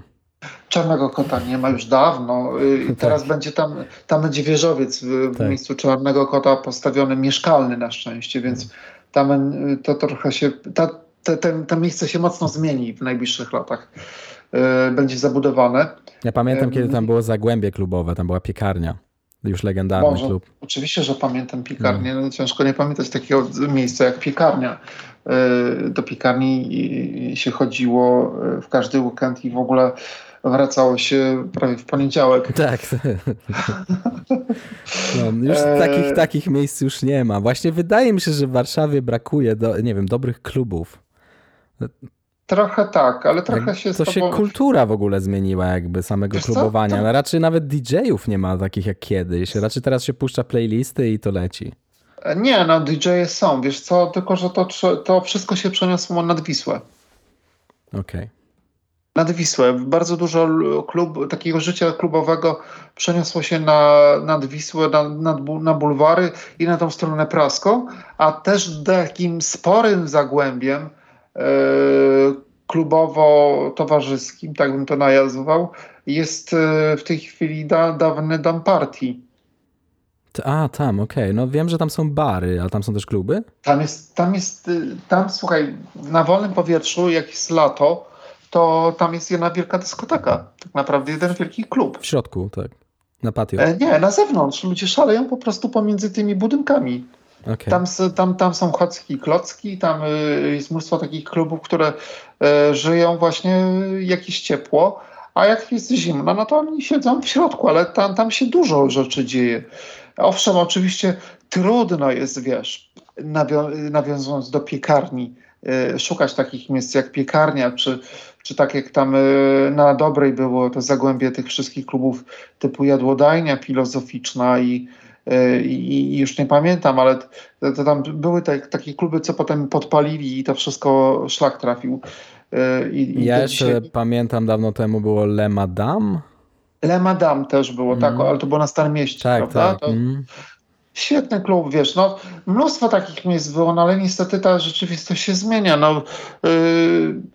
Czarnego kota nie ma już dawno. Y, tak. Teraz będzie tam, tam będzie wieżowiec w, tak. miejscu czarnego kota postawiony, mieszkalny na szczęście, więc tam to trochę się, ta, te, te, to miejsce się mocno zmieni w najbliższych latach. Będzie zabudowane. Ja pamiętam, kiedy tam było zagłębie klubowe, tam była piekarnia. Już legendarny Może, klub. Oczywiście, że pamiętam piekarnię. No. ciężko nie pamiętać takiego miejsca jak piekarnia. Do piekarni się chodziło w każdy weekend i w ogóle wracało się prawie w poniedziałek. Tak. No, już e, takich, takich miejsc już nie ma. Właśnie wydaje mi się, że w Warszawie brakuje, do, nie wiem, dobrych klubów. Trochę tak, ale trochę tak, się... To tobą... się kultura w ogóle zmieniła jakby samego Wiesz klubowania. To... Raczej nawet DJ-ów nie ma takich jak kiedyś. Raczej teraz się puszcza playlisty i to leci. Nie, no DJ-e są, wiesz co, tylko że to, to wszystko się przeniosło nad Wisłę. Okej. Okay. Nad Wisłę. Bardzo dużo klub, takiego życia klubowego przeniosło się na, nad Wisłę, na, na, na bulwary i na tą stronę praską, a też takim sporym zagłębiem E, klubowo-towarzyskim, tak bym to nazwał, jest e, w tej chwili da, dawny Dam Party. A, tam, okej. Okay. No wiem, że tam są bary, ale tam są też kluby? Tam jest, tam jest, y, tam słuchaj, na wolnym powietrzu, jak jest lato, to tam jest jedna wielka dyskoteka. Tak naprawdę jeden wielki klub. W środku, tak. Na patio. E, nie, na zewnątrz. Ludzie szaleją po prostu pomiędzy tymi budynkami. Okay. Tam, tam, tam są chocki klocki, tam y, jest mnóstwo takich klubów, które y, żyją właśnie jakieś ciepło, a jak jest zimno, no to oni siedzą w środku, ale tam, tam się dużo rzeczy dzieje. Owszem, oczywiście trudno jest, wiesz, nawiązując do piekarni, y, szukać takich miejsc jak piekarnia, czy, czy tak jak tam na Dobrej było to zagłębie tych wszystkich klubów typu jadłodajnia filozoficzna i E, i, już nie pamiętam, ale to, to tam były te, takie kluby, co potem podpalili i to wszystko szlak trafił. E, I, ja jeszcze dzisiaj... pamiętam dawno temu było Le Madame. Le Madame też było, mm. tak, ale to było na Starym Mieście, tak, prawda? Tak. Mm. Świetny klub, wiesz, no mnóstwo takich miejsc było, no ale niestety ta rzeczywistość się zmienia, no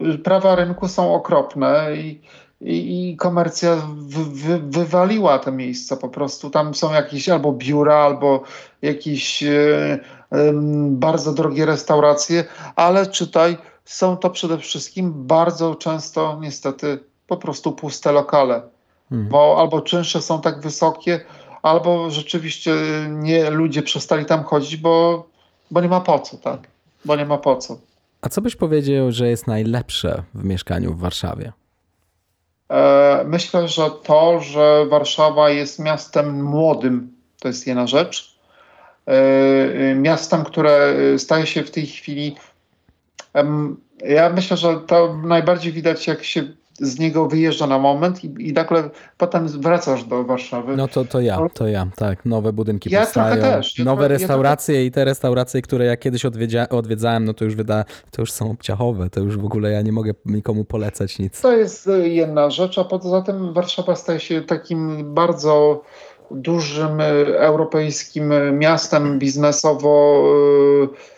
yy, prawa rynku są okropne i i, i komercja wy, wy, wywaliła te miejsca po prostu. Tam są jakieś albo biura, albo jakieś e, e, bardzo drogie restauracje, ale czytaj, są to przede wszystkim bardzo często niestety po prostu puste lokale. Hmm. Bo albo czynsze są tak wysokie, albo rzeczywiście nie ludzie przestali tam chodzić, bo, bo nie ma po co, tak? Bo nie ma po co. A co byś powiedział, że jest najlepsze w mieszkaniu w Warszawie? E, myślę, że to, że Warszawa jest miastem młodym, to jest jedna rzecz. E, miastem, które staje się w tej chwili. Ja myślę, że to najbardziej widać, jak się z niego wyjeżdża na moment i, i nagle potem wracasz do Warszawy. No to, to ja, to ja, tak. Nowe budynki ja powstają, też. Ja nowe trochę, restauracje ja trochę... i te restauracje, które ja kiedyś odwiedzałem, no to już wyda, to już są obciachowe, to już w ogóle ja nie mogę nikomu polecać nic. To jest e, jedna rzecz, a poza tym Warszawa staje się takim bardzo dużym e, europejskim miastem biznesowo e,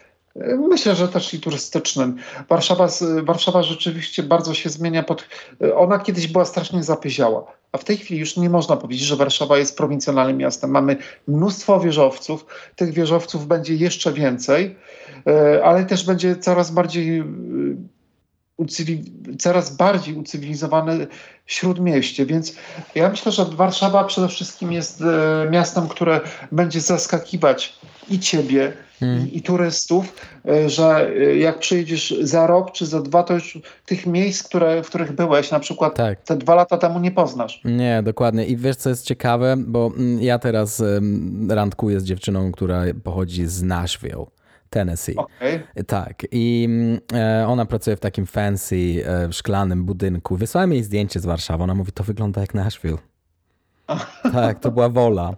Myślę, że też i turystycznym. Warszawa, Warszawa rzeczywiście bardzo się zmienia. Pod, ona kiedyś była strasznie zapyziała, a w tej chwili już nie można powiedzieć, że Warszawa jest prowincjonalnym miastem. Mamy mnóstwo wieżowców, tych wieżowców będzie jeszcze więcej, e, ale też będzie coraz bardziej e, coraz bardziej ucywilizowane śródmieście. Więc ja myślę, że Warszawa przede wszystkim jest e, miastem, które będzie zaskakiwać i ciebie, hmm. i, i, turystów, e, że e, jak przyjedziesz za rok czy za dwa, to już tych miejsc, które, w których byłeś, na przykład tak. te dwa lata temu nie poznasz. Nie, dokładnie. I wiesz, co jest ciekawe, bo mm, ja teraz randkuję z dziewczyną, która pochodzi z Nashville. Tennessee. Okay. Tak. I mm, e, ona pracuje w takim fancy, szklanym budynku. Wysłałem jej zdjęcie z Warszawy. Ona mówi, to wygląda jak Nashville. tak, to była wola.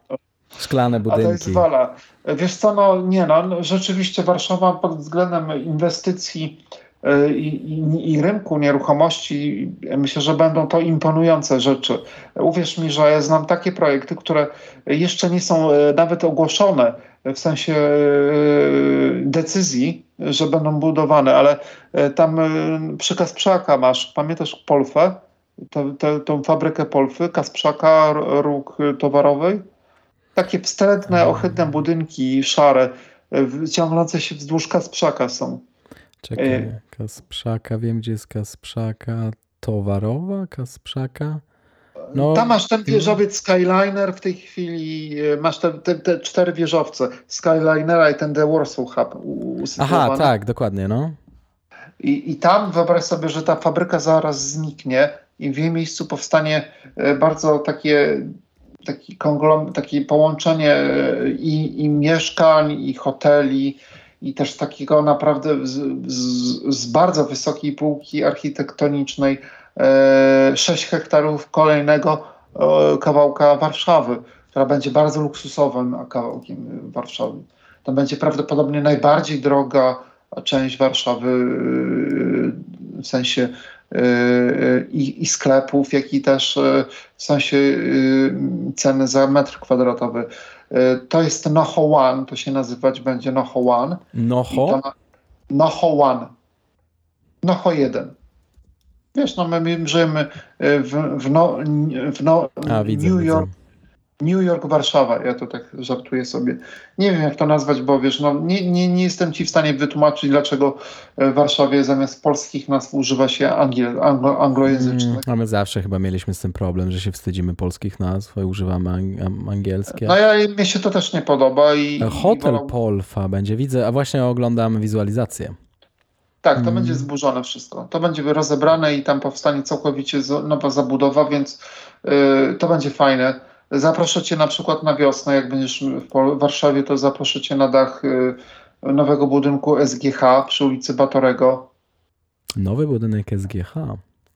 Szklane budynki. A to jest wola. Wiesz co, no nie no, rzeczywiście Warszawa pod względem inwestycji e, i, i, i, rynku nieruchomości, myślę, że będą to imponujące rzeczy. Uwierz mi, że ja znam takie projekty, które jeszcze nie są nawet ogłoszone, w sensie e, decyzji, że będą budowane, ale e, tam e, przy Kasprzaka masz, pamiętasz Polfę? tą fabrykę Polfy, Kasprzaka, róg towarowej? Takie wstrętne, mhm. ohydne budynki szare, ciągnące się wzdłuż Kasprzaka są. Czekaj, Kasprzaka, wiem gdzie jest Kasprzaka towarowa, Kasprzaka? No, Tam masz ten wieżowiec Skyliner, w tej chwili e, masz te, te, te cztery wieżowce Skylinera i ten The Warsaw Hub Aha, tak, dokładnie, no. I, I tam wyobraź sobie, że ta fabryka zaraz zniknie i w jej miejscu powstanie e, bardzo takie taki konglom, takie połączenie e, i, i mieszkań, i hoteli, i też takiego naprawdę z, z, z bardzo wysokiej półki architektonicznej 6 e, hektarów kolejnego e, kawałka Warszawy, która będzie bardzo luksusowym kawałkiem Warszawy. To będzie prawdopodobnie najbardziej droga część Warszawy w sensie e, i, i sklepów, jak i też w sensie ceny za metr kwadratowy. To jest Noho One, to się nazywać będzie Noho One. Noho? Noho One. Noho 1. Wiesz, no my żyjemy e, w, w, no, w no, A, widzę, New York. Widzę. New York, Warszawa, ja to tak żartuję sobie. Nie wiem, jak to nazwać, bo wiesz, no, nie, nie, nie jestem ci w stanie wytłumaczyć, dlaczego w Warszawie zamiast polskich nazw używa się angiel, anglo, anglojęzycznych. Mm, a my zawsze chyba mieliśmy z tym problem, że się wstydzimy polskich nazw i używamy angielskie. No ja, mi się to też nie podoba. I, Hotel i Polfa będzie, widzę, a właśnie oglądam wizualizację. Tak, to mm. będzie zburzone wszystko. To będzie rozebrane i tam powstanie całkowicie nowa zabudowa, więc yy, to będzie fajne. Zaproszę cię na przykład na wiosnę, jak będziesz w Warszawie, to zaproszę cię na dach yy, nowego budynku SGH przy ulicy Batorego. Nowy budynek SGH?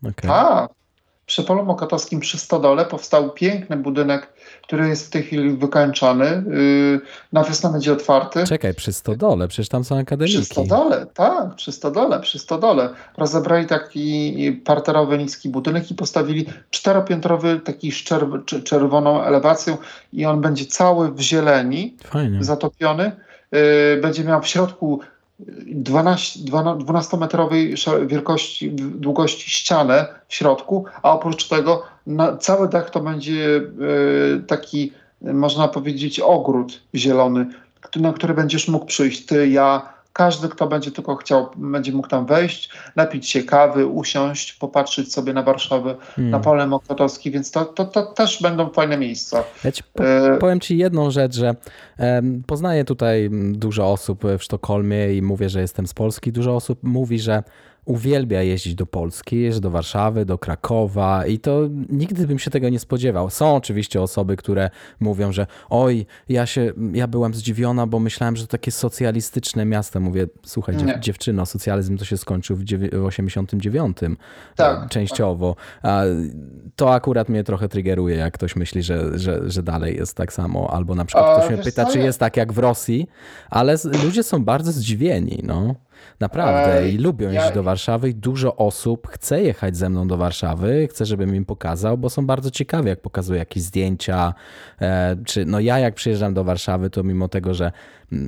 Okay. Tak. Przy Polu Mokotowskim przy Stodole powstał piękny budynek, który jest w tej chwili wykańczany. Yy, na wiosnę będzie otwarty. Czekaj, przy Stodole, przecież tam są akademiki. Przy Stodole, tak, przy Stodole, przy Stodole. Rozebrali taki parterowy, niski budynek i postawili czteropiętrowy, taki z czerwoną elewacją i on będzie cały w zieleni, Fajnie. zatopiony. Yy, będzie miał w środku 12-metrowej wielkości, długości ścianę w środku, a oprócz tego na, cały dach to będzie e, taki, można powiedzieć, ogród zielony, na który będziesz mógł przyjść. Ty, ja, każdy, kto będzie tylko chciał, będzie mógł tam wejść, napić się kawy, usiąść, popatrzeć sobie na Warszawę, hmm. na pole Mokotowski, więc to, to, to, też będą fajne miejsca. Ja ci po, e, powiem ci jedną rzecz, że e, poznaję tutaj dużo osób w Sztokholmie i mówię, że jestem z Polski. Dużo osób mówi, że uwielbia jeździć do Polski, jeździ do Warszawy, do Krakowa i to nigdy bym się tego nie spodziewał. Są oczywiście osoby, które mówią, że oj, ja się, ja byłam zdziwiona, bo myślałem, że to takie socjalistyczne miasto. Mówię, słuchaj dziew, dziewczyno, socjalizm to się skończył w, w 89 tak, częściowo. To akurat mnie trochę triggeruje, jak ktoś myśli, że, że, że dalej jest tak samo, albo na przykład ktoś mnie pyta, czy jest tak jak w Rosji, ale ludzie są bardzo zdziwieni, no. Naprawdę i lubią ja... jeździć do Warszawy i dużo osób chce jechać ze mną do Warszawy, chce, żebym im pokazał, bo są bardzo ciekawi, jak pokazuję jakieś zdjęcia, e, czy no ja jak przyjeżdżam do Warszawy, to mimo tego, że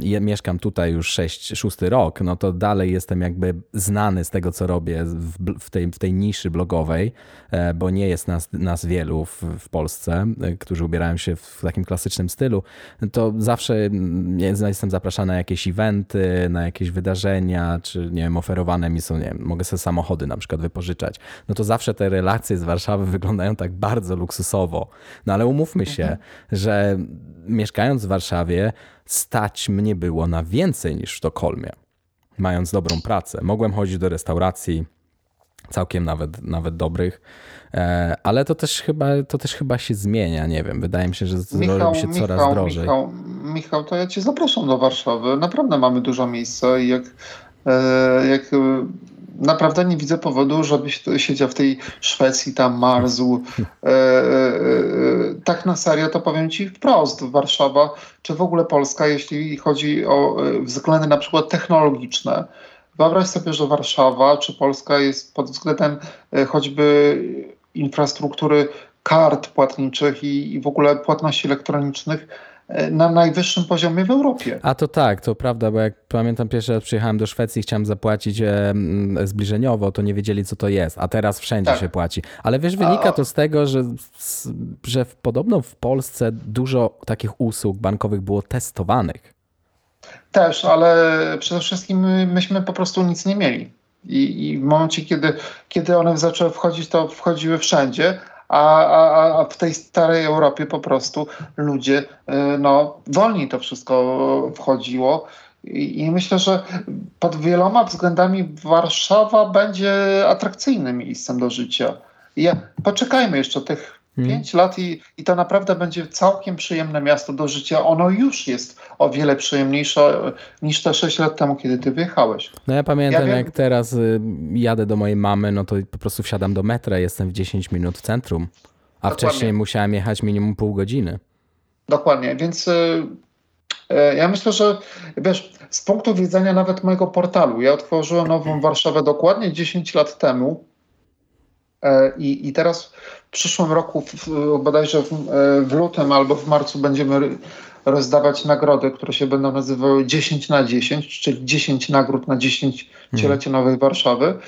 ja mieszkam tutaj już 6, 6 rok, no to dalej jestem jakby znany z tego, co robię w, w, tej, w tej niszy blogowej, e, bo nie jest nas, nas wielu w, w Polsce, e, którzy ubierają się w takim klasycznym stylu, to zawsze jestem zapraszany na jakieś eventy, na jakieś wydarzenia, czy nie wiem, oferowane mi są, nie wiem, mogę sobie samochody na przykład wypożyczać, no to zawsze te relacje z Warszawy wyglądają tak bardzo luksusowo. No ale umówmy się, mhm. że mieszkając w Warszawie stać mnie było na więcej niż w Sztokholmie, mając dobrą pracę. Mogłem chodzić do restauracji, całkiem nawet, nawet dobrych. E, ale to też, chyba, to też chyba się zmienia, nie wiem. Wydaje mi się, że Michał, robi się coraz Michał, drożej. Michał, Michał, to ja cię zapraszam do Warszawy. Naprawdę mamy dużo miejsca i jak, e, jak naprawdę nie widzę powodu, żebyś siedział w tej Szwecji, tam marzł. tak na serio to powiem ci wprost. Warszawa, czy w ogóle Polska, jeśli chodzi o względy na przykład technologiczne, Wyobraź sobie, że Warszawa czy Polska jest pod względem e, choćby infrastruktury kart płatniczych i, i w ogóle płatności elektronicznych e, na najwyższym poziomie w Europie. A to tak, to prawda, bo jak pamiętam pierwszy raz przyjechałem do Szwecji, chciałem zapłacić e, zbliżeniowo, to nie wiedzieli co to jest, a teraz wszędzie tak. się płaci. Ale wiesz, wynika a... to z tego, że, że podobno w Polsce dużo takich usług bankowych było testowanych. Też, ale przede wszystkim myśmy po prostu nic nie mieli. I, i w momencie, kiedy, kiedy one zaczęły wchodzić, to wchodziły wszędzie, a, a, a w tej starej Europie po prostu ludzie, y, no, wolniej to wszystko wchodziło. I, myślę, że pod wieloma względami Warszawa będzie atrakcyjnym miejscem do życia. ja, poczekajmy jeszcze tych. Pięć lat i, i to naprawdę będzie całkiem przyjemne miasto do życia. Ono już jest o wiele przyjemniejsze e, niż te sześć lat temu, kiedy ty wyjechałeś. No ja pamiętam, ja jak teraz y, jadę do mojej mamy, no to po prostu wsiadam do metra, jestem w 10 minut w centrum, a Dokładnie. wcześniej musiałem jechać minimum pół godziny. Dokładnie, więc y, y, ja myślę, że wiesz, z punktu widzenia nawet mojego portalu, ja otworzyłem nową Warszawę dokładnie 10 lat temu e, i, i teraz w przyszłym roku, w, bodajże w, w lutym albo w marcu będziemy rozdawać nagrody, które się będą nazywały 10 na 10, czyli 10 nagród na 10 cielecie hmm. Nowej Warszawy.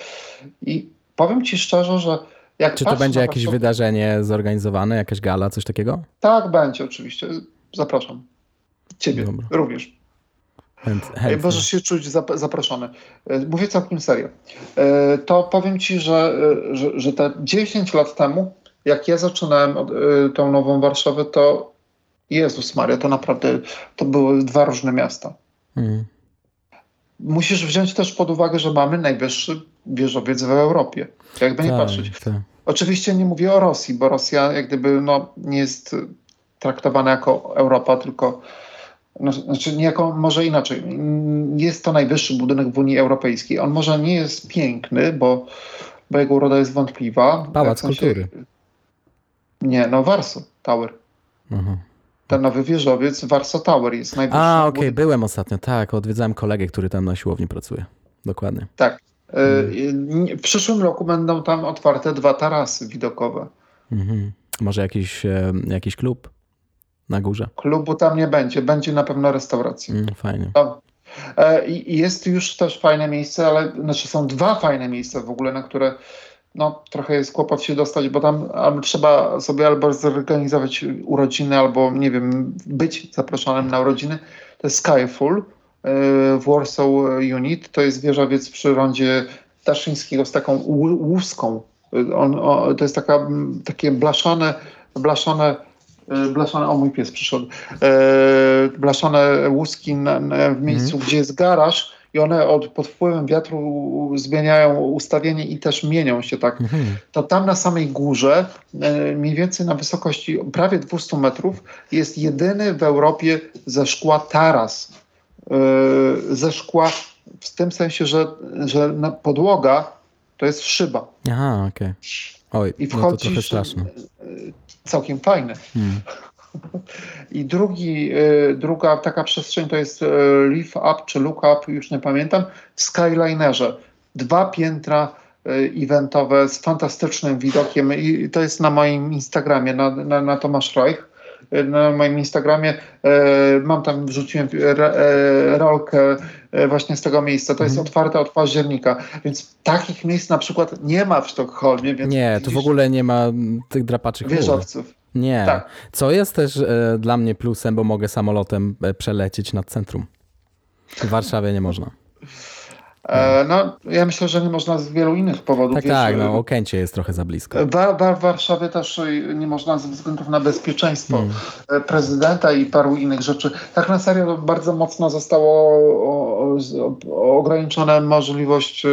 I powiem Ci szczerze, że jak Czy to będzie jakieś Warszawę... wydarzenie zorganizowane, jakaś gala, coś takiego? Tak, będzie oczywiście. Zapraszam. Ciebie Dobra. również. Chęt, Możesz się czuć zaproszony. E, mówię całkiem serio. E, to powiem Ci, że, e, że, że te 10 lat temu, jak ja zaczynałem tą nową Warszawę, to Jezus Maria, to naprawdę to były dwa różne miasta. Hmm. Musisz wziąć też pod uwagę, że mamy najwyższy wieżowiec w Europie. Jakby nie tak, patrzeć. Tak. Oczywiście nie mówię o Rosji, bo Rosja jak gdyby no, nie jest traktowana jako Europa, tylko no, znaczy niejako może inaczej. Jest to najwyższy budynek w Unii Europejskiej. On może nie jest piękny, bo, bo jego uroda jest wątpliwa. Pałac Kultury. Nie, no Warsaw Tower. Mhm. Ten nowy wieżowiec Warsaw Tower jest najwyższy. A, okej, okay. byłem ostatnio, tak. Odwiedzałem kolegę, który tam na siłowni pracuje. Dokładnie. Tak. Mhm. W przyszłym roku będą tam otwarte dwa tarasy widokowe. Mhm. Może jakiś, e, jakiś klub? na górze. Klubu tam nie będzie, będzie na pewno restauracja. Mm, fajnie. E, I jest już też fajne miejsce, ale znaczy są dwa fajne miejsca w ogóle, na które no, trochę jest kłopot się dostać, bo tam trzeba sobie albo zorganizować urodziny, albo nie wiem, być zaproszonym na urodziny. To jest Skyfall e, w Warsaw Unit. To jest wieżowiec przy rondzie Daszyńskiego z taką łuską. On, o, to jest taka, takie blaszane, blaszane E, blaszane, o mój pies przyszedł, e, blaszane łuski na, na, w miejscu, mm. gdzie jest garaż i one od, pod wpływem wiatru zmieniają ustawienie i też mienią się tak. Mm. To tam na samej górze, e, mniej więcej na wysokości prawie 200 metrów, jest jedyny w Europie ze szkła taras. E, ze szkła w tym sensie, że, że podłoga to jest szyba. Aha, okej. Okay. Oj, I wchodzisz, no to trochę straszne całkiem fajny. Hmm. I drugi, y, druga taka przestrzeń to jest y, Live Up czy Look Up, już nie pamiętam, w Skylinerze. Dwa piętra y, eventowe z fantastycznym widokiem i to jest na moim Instagramie, na, na, na Tomasz Reich. Na moim Instagramie mam tam, wrzuciłem rolkę właśnie z tego miejsca. To jest mhm. otwarte od października, więc takich miejsc na przykład nie ma w Sztokholmie. Nie, tu w ogóle nie ma tych drapaczych wieżowców. Nie. Tak. Co jest też e, dla mnie plusem, bo mogę samolotem e, przelecieć nad centrum. W Warszawie nie można. E, no, ja myślę, że nie można z wielu innych powodów. Tak, wiesz, tak, no e, Okęcie jest trochę za blisko. W, w Warszawie też nie można ze względów na bezpieczeństwo Hmm. e, prezydenta i paru innych rzeczy. Tak na serio bardzo mocno zostało o, o, ograniczona możliwość e,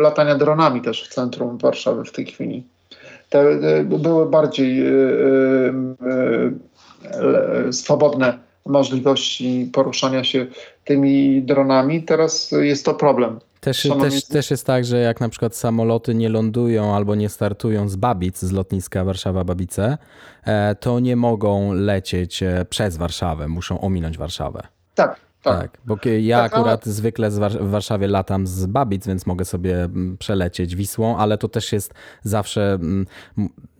latania dronami też w centrum Warszawy w tej chwili. Te e, były bardziej e, e, swobodne możliwości poruszania się tymi dronami. Teraz jest to problem. Też, Szanowni- też, też jest tak, że jak na przykład samoloty nie lądują albo nie startują z Babic, z lotniska Warszawa-Babice, to nie mogą lecieć przez Warszawę, muszą ominąć Warszawę. Tak, tak. Tak, bo ja Tak, ale- akurat zwykle z War- w Warszawie latam z Babic, więc mogę sobie mm, przelecieć Wisłą, ale to też jest zawsze mm,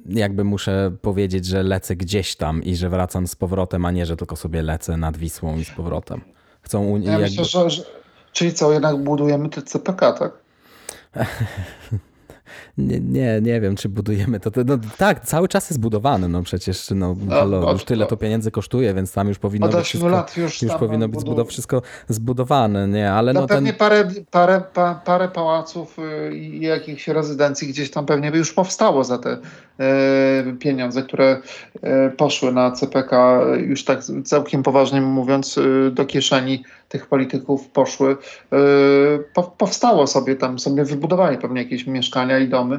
jakby muszę powiedzieć, że lecę gdzieś tam i że wracam z powrotem, a nie, że tylko sobie lecę nad Wisłą i z powrotem. Chcą Ja jakby... myślę, że, że. Czyli co, jednak budujemy te CPK, tak? Nie, nie, nie wiem, czy budujemy to. no, tak, cały czas jest budowany, no przecież no, halo, od- już tyle to pieniędzy kosztuje, więc tam już powinno Od być 8 wszystko, lat już już powinno być zbudow- wszystko zbudowane, nie, ale No, no pewnie ten... parę, parę, pa, parę pałaców y, i jakichś rezydencji gdzieś tam pewnie by już powstało za te e, pieniądze, które e, poszły na CPK, już tak całkiem poważnie mówiąc, do kieszeni tych polityków poszły. Po, powstało sobie tam, sobie wybudowali pewnie jakieś mieszkania i domy.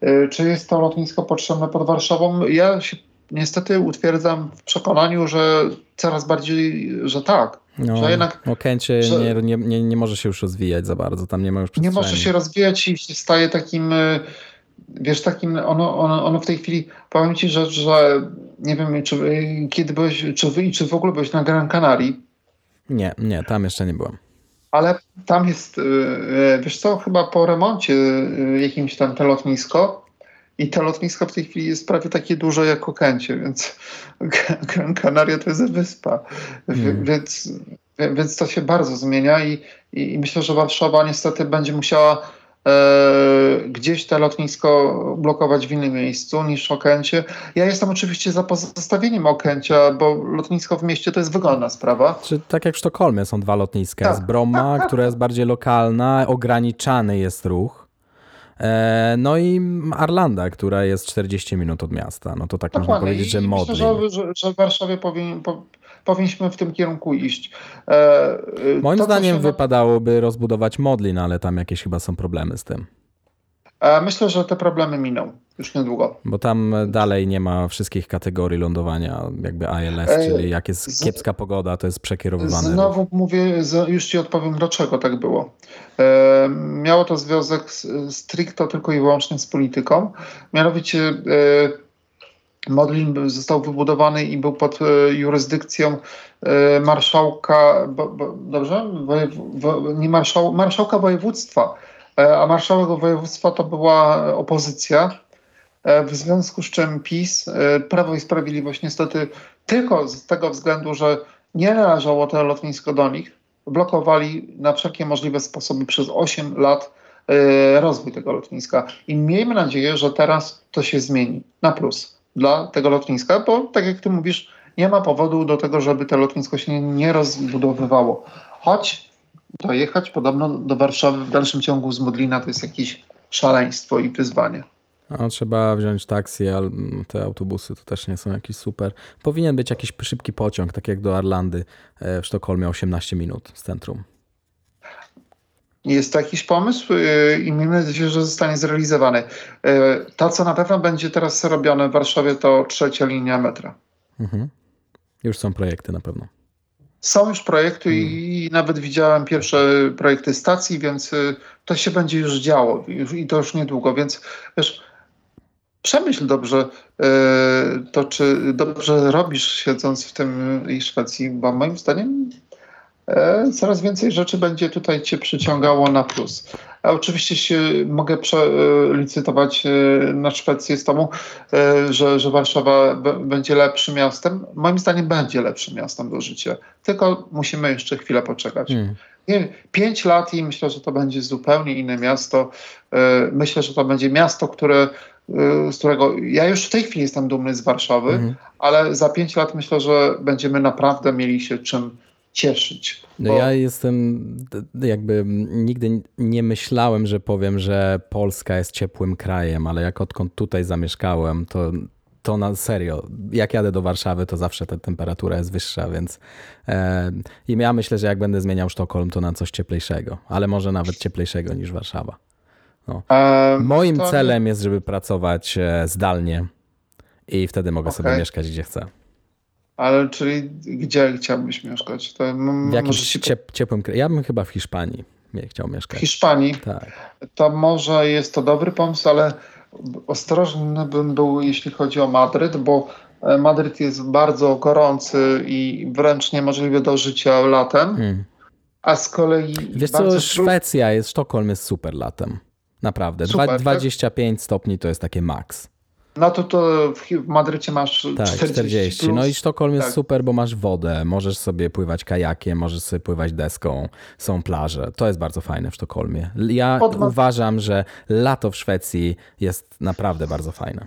E, czy jest to lotnisko potrzebne pod Warszawą? Ja się niestety utwierdzam w przekonaniu, że coraz bardziej, że tak. No, że jednak Okęcie że- nie, nie, nie, nie może się już rozwijać za bardzo, tam nie ma już nie przestrzeni. może się rozwijać i się staje takim, y, wiesz, takim, ono, ono, ono w tej chwili, powiem ci, że, że nie wiem, czy y, kiedy byłeś, czy wy, czy w ogóle byłeś na Gran Canaria, Nie, nie, tam jeszcze nie byłem. Ale tam jest, y, y, wiesz co, chyba po remoncie y, jakimś tam te lotnisko i to lotnisko w tej chwili jest prawie takie duże jak Okęcie, więc Gran Canaria to jest wyspa, W- Mm. więc, więc to się bardzo zmienia i, i, myślę, że Warszawa niestety będzie musiała gdzieś to lotnisko blokować w innym miejscu niż Okęcie. Ja jestem oczywiście za pozostawieniem Okęcia, bo lotnisko w mieście to jest wygodna sprawa. Czy tak jak w Sztokholmie są dwa lotniska. Tak, Jest Bromma, która jest bardziej lokalna, ograniczany jest ruch. E, No i Arlanda, która jest 40 minut od miasta. No to tak można Dokładnie. powiedzieć, że I Modlin. myślę, że, że, w Warszawie powin, po, powinniśmy w tym kierunku iść. E, e, Moim to, zdaniem się- wypadałoby rozbudować Modlin, ale tam jakieś chyba są problemy z tym. E, myślę, że te problemy miną już niedługo. Bo tam dalej nie ma wszystkich kategorii lądowania, jakby ILS, Ej, czyli jak jest z- kiepska pogoda, to jest przekierowywany ruch. Znowu mówię, już ci odpowiem, dlaczego tak było. E, miało to związek stricto tylko i wyłącznie z polityką. Mianowicie e, Modlin został wybudowany i był pod e, jurysdykcją e, marszałka, bo, bo, dobrze? Wojew, wo, nie marszał, marszałka województwa, e, a marszałek województwa to była opozycja. W związku z czym PiS, Prawo i Sprawiedliwość niestety tylko z tego względu, że nie należało to lotnisko do nich, blokowali na wszelkie możliwe sposoby przez 8 lat rozwój tego lotniska. I miejmy nadzieję, że teraz to się zmieni na plus dla tego lotniska, bo tak jak ty mówisz, nie ma powodu do tego, żeby to lotnisko się nie rozbudowywało. Choć dojechać podobno do Warszawy w dalszym ciągu z Modlina to jest jakieś szaleństwo i wyzwanie. No, trzeba wziąć taksi, ale te autobusy to też nie są jakieś super. Powinien być jakiś szybki pociąg, tak jak do Arlandy e, w Sztokholmie 18 minut z centrum. Jest to jakiś pomysł yy, i miejmy nadzieję, że zostanie zrealizowany. Yy, To, co na pewno będzie teraz robione w Warszawie, to trzecia linia metra. Mhm. Już są projekty na pewno. Są już projekty i nawet widziałem pierwsze projekty stacji, więc y, to się będzie już działo i to już niedługo, więc wiesz, przemyśl dobrze y, to, czy dobrze robisz siedząc w tym y, Szwecji, bo moim zdaniem coraz więcej rzeczy będzie tutaj cię przyciągało na plus. A oczywiście się mogę przelicytować na Szwecję z tobą, e, że, że Warszawa będzie lepszym miastem. Moim zdaniem będzie lepszym miastem do życia. Tylko musimy jeszcze chwilę poczekać. Hmm. Nie, pięć lat i myślę, że to będzie zupełnie inne miasto. E, Myślę, że to będzie miasto, które, e, z którego ja już w tej chwili jestem dumny z Warszawy, Mhm. ale za pięć lat myślę, że będziemy naprawdę mieli się czym cieszyć. No ja jestem, jakby nigdy nie myślałem, że powiem, że Polska jest ciepłym krajem, ale jak odkąd tutaj zamieszkałem, to, to na serio, jak jadę do Warszawy, to zawsze ta temperatura jest wyższa, więc e, i ja myślę, że jak będę zmieniał Sztokholm, to na coś cieplejszego, ale może nawet cieplejszego niż Warszawa. No. E, Moim celem jest, żeby pracować e, zdalnie i wtedy mogę okay. sobie mieszkać gdzie chcę. Ale czyli gdzie chciałbyś mieszkać? To w jakimś ciep ciepłym kraju. Ja bym chyba w Hiszpanii chciał mieszkać. W Hiszpanii? Tak. To może jest to dobry pomysł, ale ostrożny bym był, jeśli chodzi o Madryt, bo e, Madryt jest bardzo gorący i wręcz niemożliwy do życia latem. Hmm. A z kolei. Wiesz co, Szwecja jest, Sztokholm jest super latem. Naprawdę. Super, 25 tak? stopni to jest takie maks. No to, to w Madrycie masz tak, 40. 40. Plus. No i Sztokholm jest tak. super, bo masz wodę, możesz sobie pływać kajakiem, możesz sobie pływać deską, są plaże. To jest bardzo fajne w Sztokholmie. Ja uważam, że lato w Szwecji jest naprawdę bardzo fajne.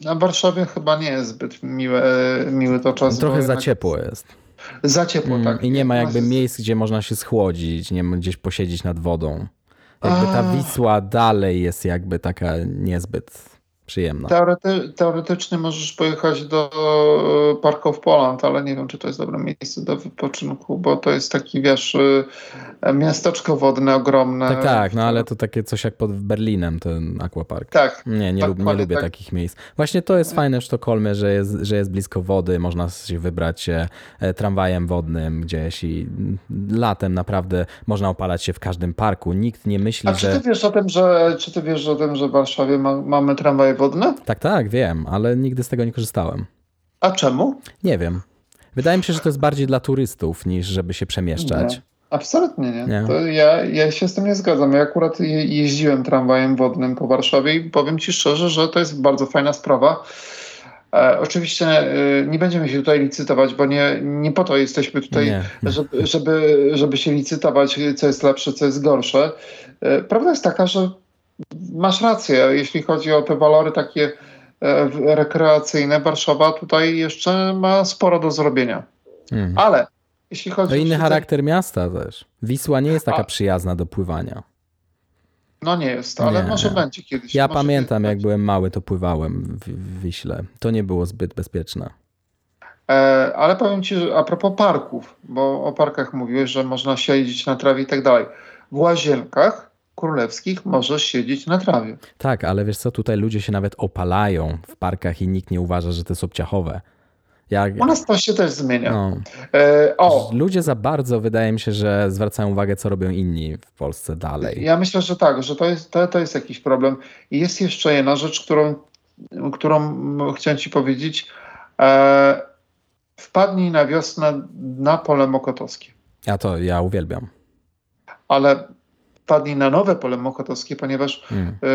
Na Warszawie chyba nie jest zbyt miły, miły to czas. Trochę za ciepło jest. Za ciepło, mm, tak. I nie ma jakby miejsc, gdzie można się schłodzić, nie gdzieś posiedzieć nad wodą. Jakby ta Wisła dalej jest jakby taka niezbyt przyjemna. Teorety, teoretycznie możesz pojechać do e, Park of Poland, ale nie wiem, czy to jest dobre miejsce do wypoczynku, bo to jest taki, wiesz, e, miasteczko wodne ogromne. Tak, tak, no ale to takie coś jak pod Berlinem, ten aquapark. Tak. Nie, nie, tak, lub, nie lubię tak. takich miejsc. Właśnie to jest fajne w Sztokholmie, że jest, że jest blisko wody, można się wybrać e, tramwajem wodnym gdzieś i latem naprawdę można opalać się w każdym parku. Nikt nie myśli, A że... czy ty wiesz o tym, że, czy ty wiesz o tym, że w Warszawie ma, mamy tramwaj wodne? Tak, tak, wiem, ale nigdy z tego nie korzystałem. A czemu? Nie wiem. Wydaje mi się, że to jest bardziej dla turystów niż żeby się przemieszczać. Nie. Absolutnie nie. nie. To ja, ja się z tym nie zgadzam. Ja akurat je, jeździłem tramwajem wodnym po Warszawie i powiem Ci szczerze, że to jest bardzo fajna sprawa. E, oczywiście e, nie będziemy się tutaj licytować, bo nie, nie po to jesteśmy tutaj, nie. Żeby, żeby, żeby się licytować, co jest lepsze, co jest gorsze. E, prawda jest taka, że masz rację, jeśli chodzi o te walory takie e, rekreacyjne. Warszawa tutaj jeszcze ma sporo do zrobienia. Hmm. Ale jeśli chodzi to o. inny charakter miasta też. Wisła nie jest taka A. przyjazna do pływania. No nie jest, ale nie. może będzie kiedyś. Ja pamiętam, jak byłem mały, to pływałem w, w Wiśle. To nie było zbyt bezpieczne. E, ale powiem ci, że a propos parków, bo o parkach mówiłeś, że można siedzieć na trawie i tak dalej. W łazienkach królewskich możesz siedzieć na trawie. Tak, ale wiesz co, tutaj ludzie się nawet opalają w parkach i nikt nie uważa, że to jest obciachowe. Jak... U nas to się też zmienia. No. E, o. Ludzie za bardzo, wydaje mi się, że zwracają uwagę, co robią inni w Polsce dalej. Ja myślę, że tak, że to jest, to, to jest jakiś problem. I jest jeszcze jedna rzecz, którą, którą chciałem ci powiedzieć. E, wpadnij na wiosnę na pole mokotowskie. Ja to, ja uwielbiam. Ale wpadli na nowe pole mokotowskie, ponieważ hmm. y,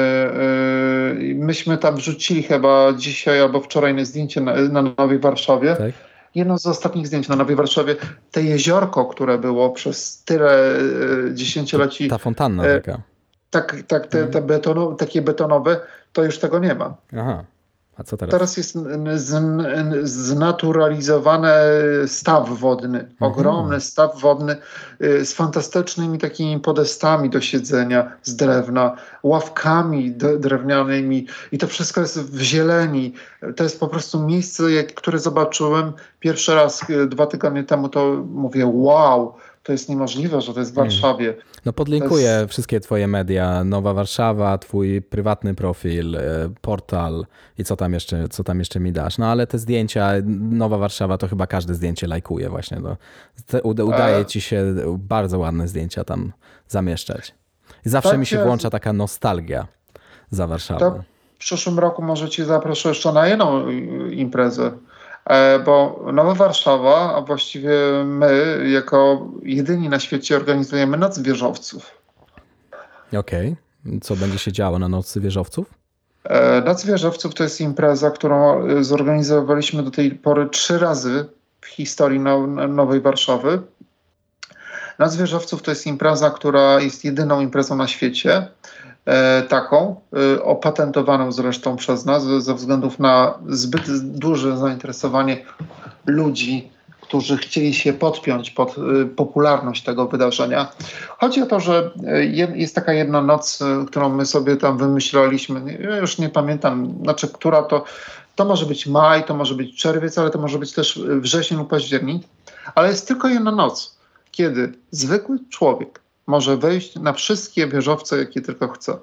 y, myśmy tam wrzucili chyba dzisiaj albo wczoraj zdjęcie na, na Nowej Warszawie. Tak? Jedno z ostatnich zdjęć na Nowej Warszawie, te jeziorko, które było przez tyle y, dziesięcioleci. Ta fontanna taka. Tak, tak te, te betono, takie betonowe, to już tego nie ma. Aha. A co teraz? Teraz jest znaturalizowany staw wodny, mhm. ogromny staw wodny y, z fantastycznymi takimi podestami do siedzenia z drewna, ławkami drewnianymi i to wszystko jest w zieleni. To jest po prostu miejsce, które zobaczyłem pierwszy raz y, dwa tygodnie temu, to mówię wow, to jest niemożliwe, że to jest w. Warszawie. No podlinkuję jest... wszystkie twoje media, Nowa Warszawa, twój prywatny profil, e, portal i co tam jeszcze, co tam jeszcze mi dasz. No ale te zdjęcia, Nowa Warszawa to chyba każde zdjęcie lajkuje właśnie. No. Udaje e. ci się bardzo ładne zdjęcia tam zamieszczać. I zawsze tak mi się włącza taka nostalgia za Warszawą. w przyszłym roku może ci zaproszę jeszcze na jedną imprezę E, bo Nowa Warszawa, a właściwie my, jako jedyni na świecie, organizujemy Noc Wieżowców. Okej. Okay. Co będzie się działo na Nocy Wieżowców? E, Noc Wieżowców to jest impreza, którą e, zorganizowaliśmy do tej pory trzy razy w historii Nowej Warszawy. Noc Wieżowców to jest impreza, która jest jedyną imprezą na świecie, E, taką, e, opatentowaną zresztą przez nas, ze względów na zbyt duże zainteresowanie ludzi którzy chcieli się podpiąć pod y, popularność tego wydarzenia. Chodzi o to, że jest taka jedna noc, którą my sobie tam wymyślaliśmy, ja już nie pamiętam, znaczy która to, to może być maj, to może być czerwiec, ale to może być też wrzesień lub październik, ale jest tylko jedna noc, kiedy zwykły człowiek może wejść na wszystkie wieżowce, jakie tylko chce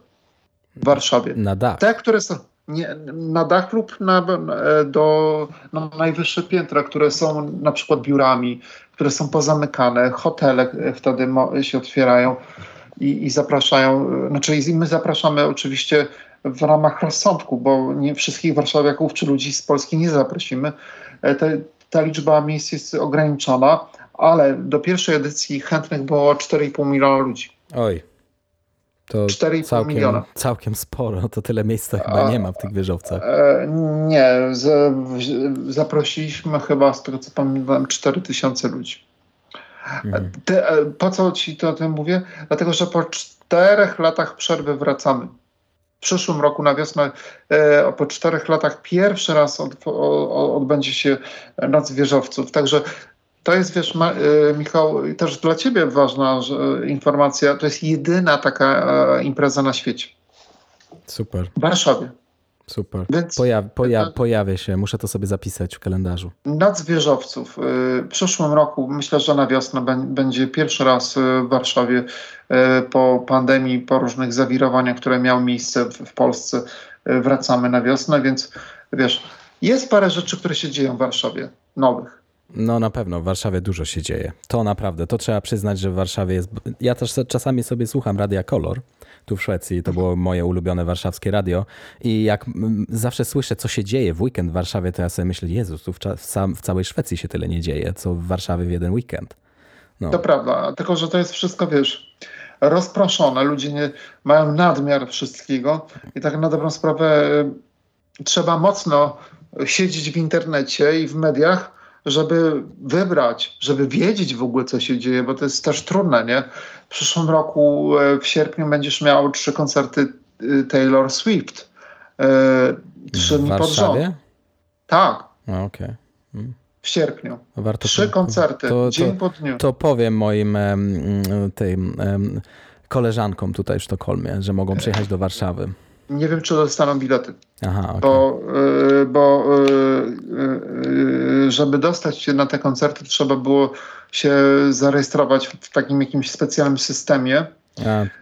w Warszawie. Na dach. Te, które są nie, na dach lub na, do, na najwyższe piętra, które są na przykład biurami, które są pozamykane, hotele wtedy się otwierają i, i zapraszają, znaczy my zapraszamy oczywiście w ramach rozsądku, bo nie wszystkich warszawiaków czy ludzi z Polski nie zaprosimy. E, te, ta liczba miejsc jest ograniczona, ale do pierwszej edycji chętnych było 4,5 miliona ludzi. Oj. To całkiem, miliona. Całkiem sporo, to tyle miejsca chyba nie ma w tych wieżowcach. E, nie, z, zaprosiliśmy chyba, z tego co pamiętam, 4 tysiące ludzi. Mhm. Te, e, po co ci to o tym mówię? Dlatego, że po czterech latach przerwy wracamy. W przyszłym roku na wiosnę, e, po czterech latach pierwszy raz od, o, odbędzie się Noc Wieżowców. Także to jest, wiesz, y, Michał, też dla ciebie ważna że, informacja. To jest jedyna taka e, impreza na świecie. Super. W Warszawie. Super. Więc, poja poja pojawia się, muszę to sobie zapisać w kalendarzu. Nad Zwierzowców. Y, w przyszłym roku, myślę, że na wiosnę będzie pierwszy raz w Warszawie po pandemii, po różnych zawirowaniach, które miały miejsce w Polsce. Wracamy na wiosnę, więc wiesz, jest parę rzeczy, które się dzieją w Warszawie, nowych. No na pewno, w Warszawie dużo się dzieje. To naprawdę, to trzeba przyznać, że w Warszawie jest... Ja też czasami sobie słucham Radia Kolor, tu w Szwecji, to było moje ulubione warszawskie radio i jak zawsze słyszę, co się dzieje w weekend w Warszawie, to ja sobie myślę, Jezus, tu w, w całej Szwecji się tyle nie dzieje, co w Warszawie w jeden weekend. No. To prawda, tylko że to jest wszystko, wiesz, rozproszone, ludzie nie, mają nadmiar wszystkiego i tak na dobrą sprawę y, trzeba mocno siedzieć w internecie i w mediach, żeby wybrać, żeby wiedzieć w ogóle, co się dzieje, bo to jest też trudne, nie? W przyszłym roku, e, w sierpniu, będziesz miał trzy koncerty e, Taylor Swift. E, trzy dni pod rząd. Tak. Okej. Okay. Hmm. W sierpniu. Warto Trzy to, koncerty, to, dzień to, po dniu. To powiem moim tym koleżankom tutaj w Sztokholmie, że mogą przyjechać do Warszawy. Nie wiem, czy dostaną bilety. Aha, okay. Bo, bo żeby dostać się na te koncerty, trzeba było się zarejestrować w takim jakimś specjalnym systemie.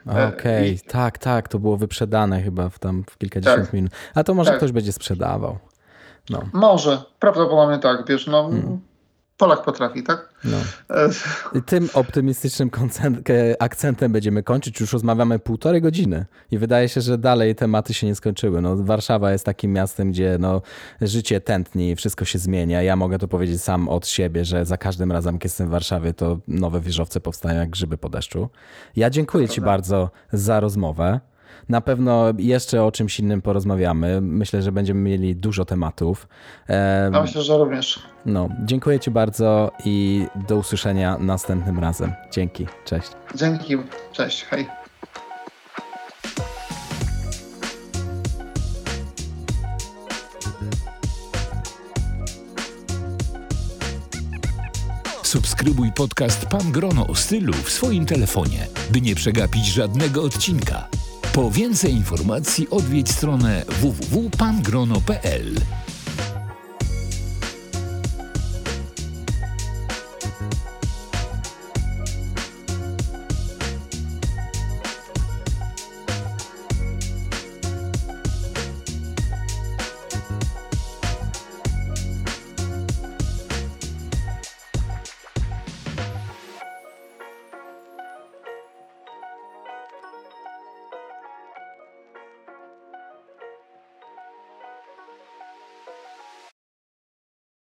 Okej, okay. tak, tak, to było wyprzedane chyba w tam w kilkadziesiąt tak. minut. A to może tak. ktoś będzie sprzedawał. No. Może, prawdopodobnie tak, wiesz, no. Hmm. Polak potrafi, tak? No. I tym optymistycznym akcentem będziemy kończyć. Już rozmawiamy półtorej godziny i wydaje się, że dalej tematy się nie skończyły. No, Warszawa jest takim miastem, gdzie no, życie tętni, wszystko się zmienia. Ja mogę to powiedzieć sam od siebie, że za każdym razem, jak jestem w Warszawie, to nowe wieżowce powstają jak grzyby po deszczu. Ja dziękuję Ci bardzo za rozmowę. Na pewno jeszcze o czymś innym porozmawiamy. Myślę, że będziemy mieli dużo tematów. Ja myślę, że również. No, dziękuję Ci bardzo i do usłyszenia następnym razem. Dzięki, cześć. Dzięki, cześć, hej. Subskrybuj podcast Pan Grono o stylu w swoim telefonie, by nie przegapić żadnego odcinka. Po więcej informacji odwiedź stronę www.pangrono.pl.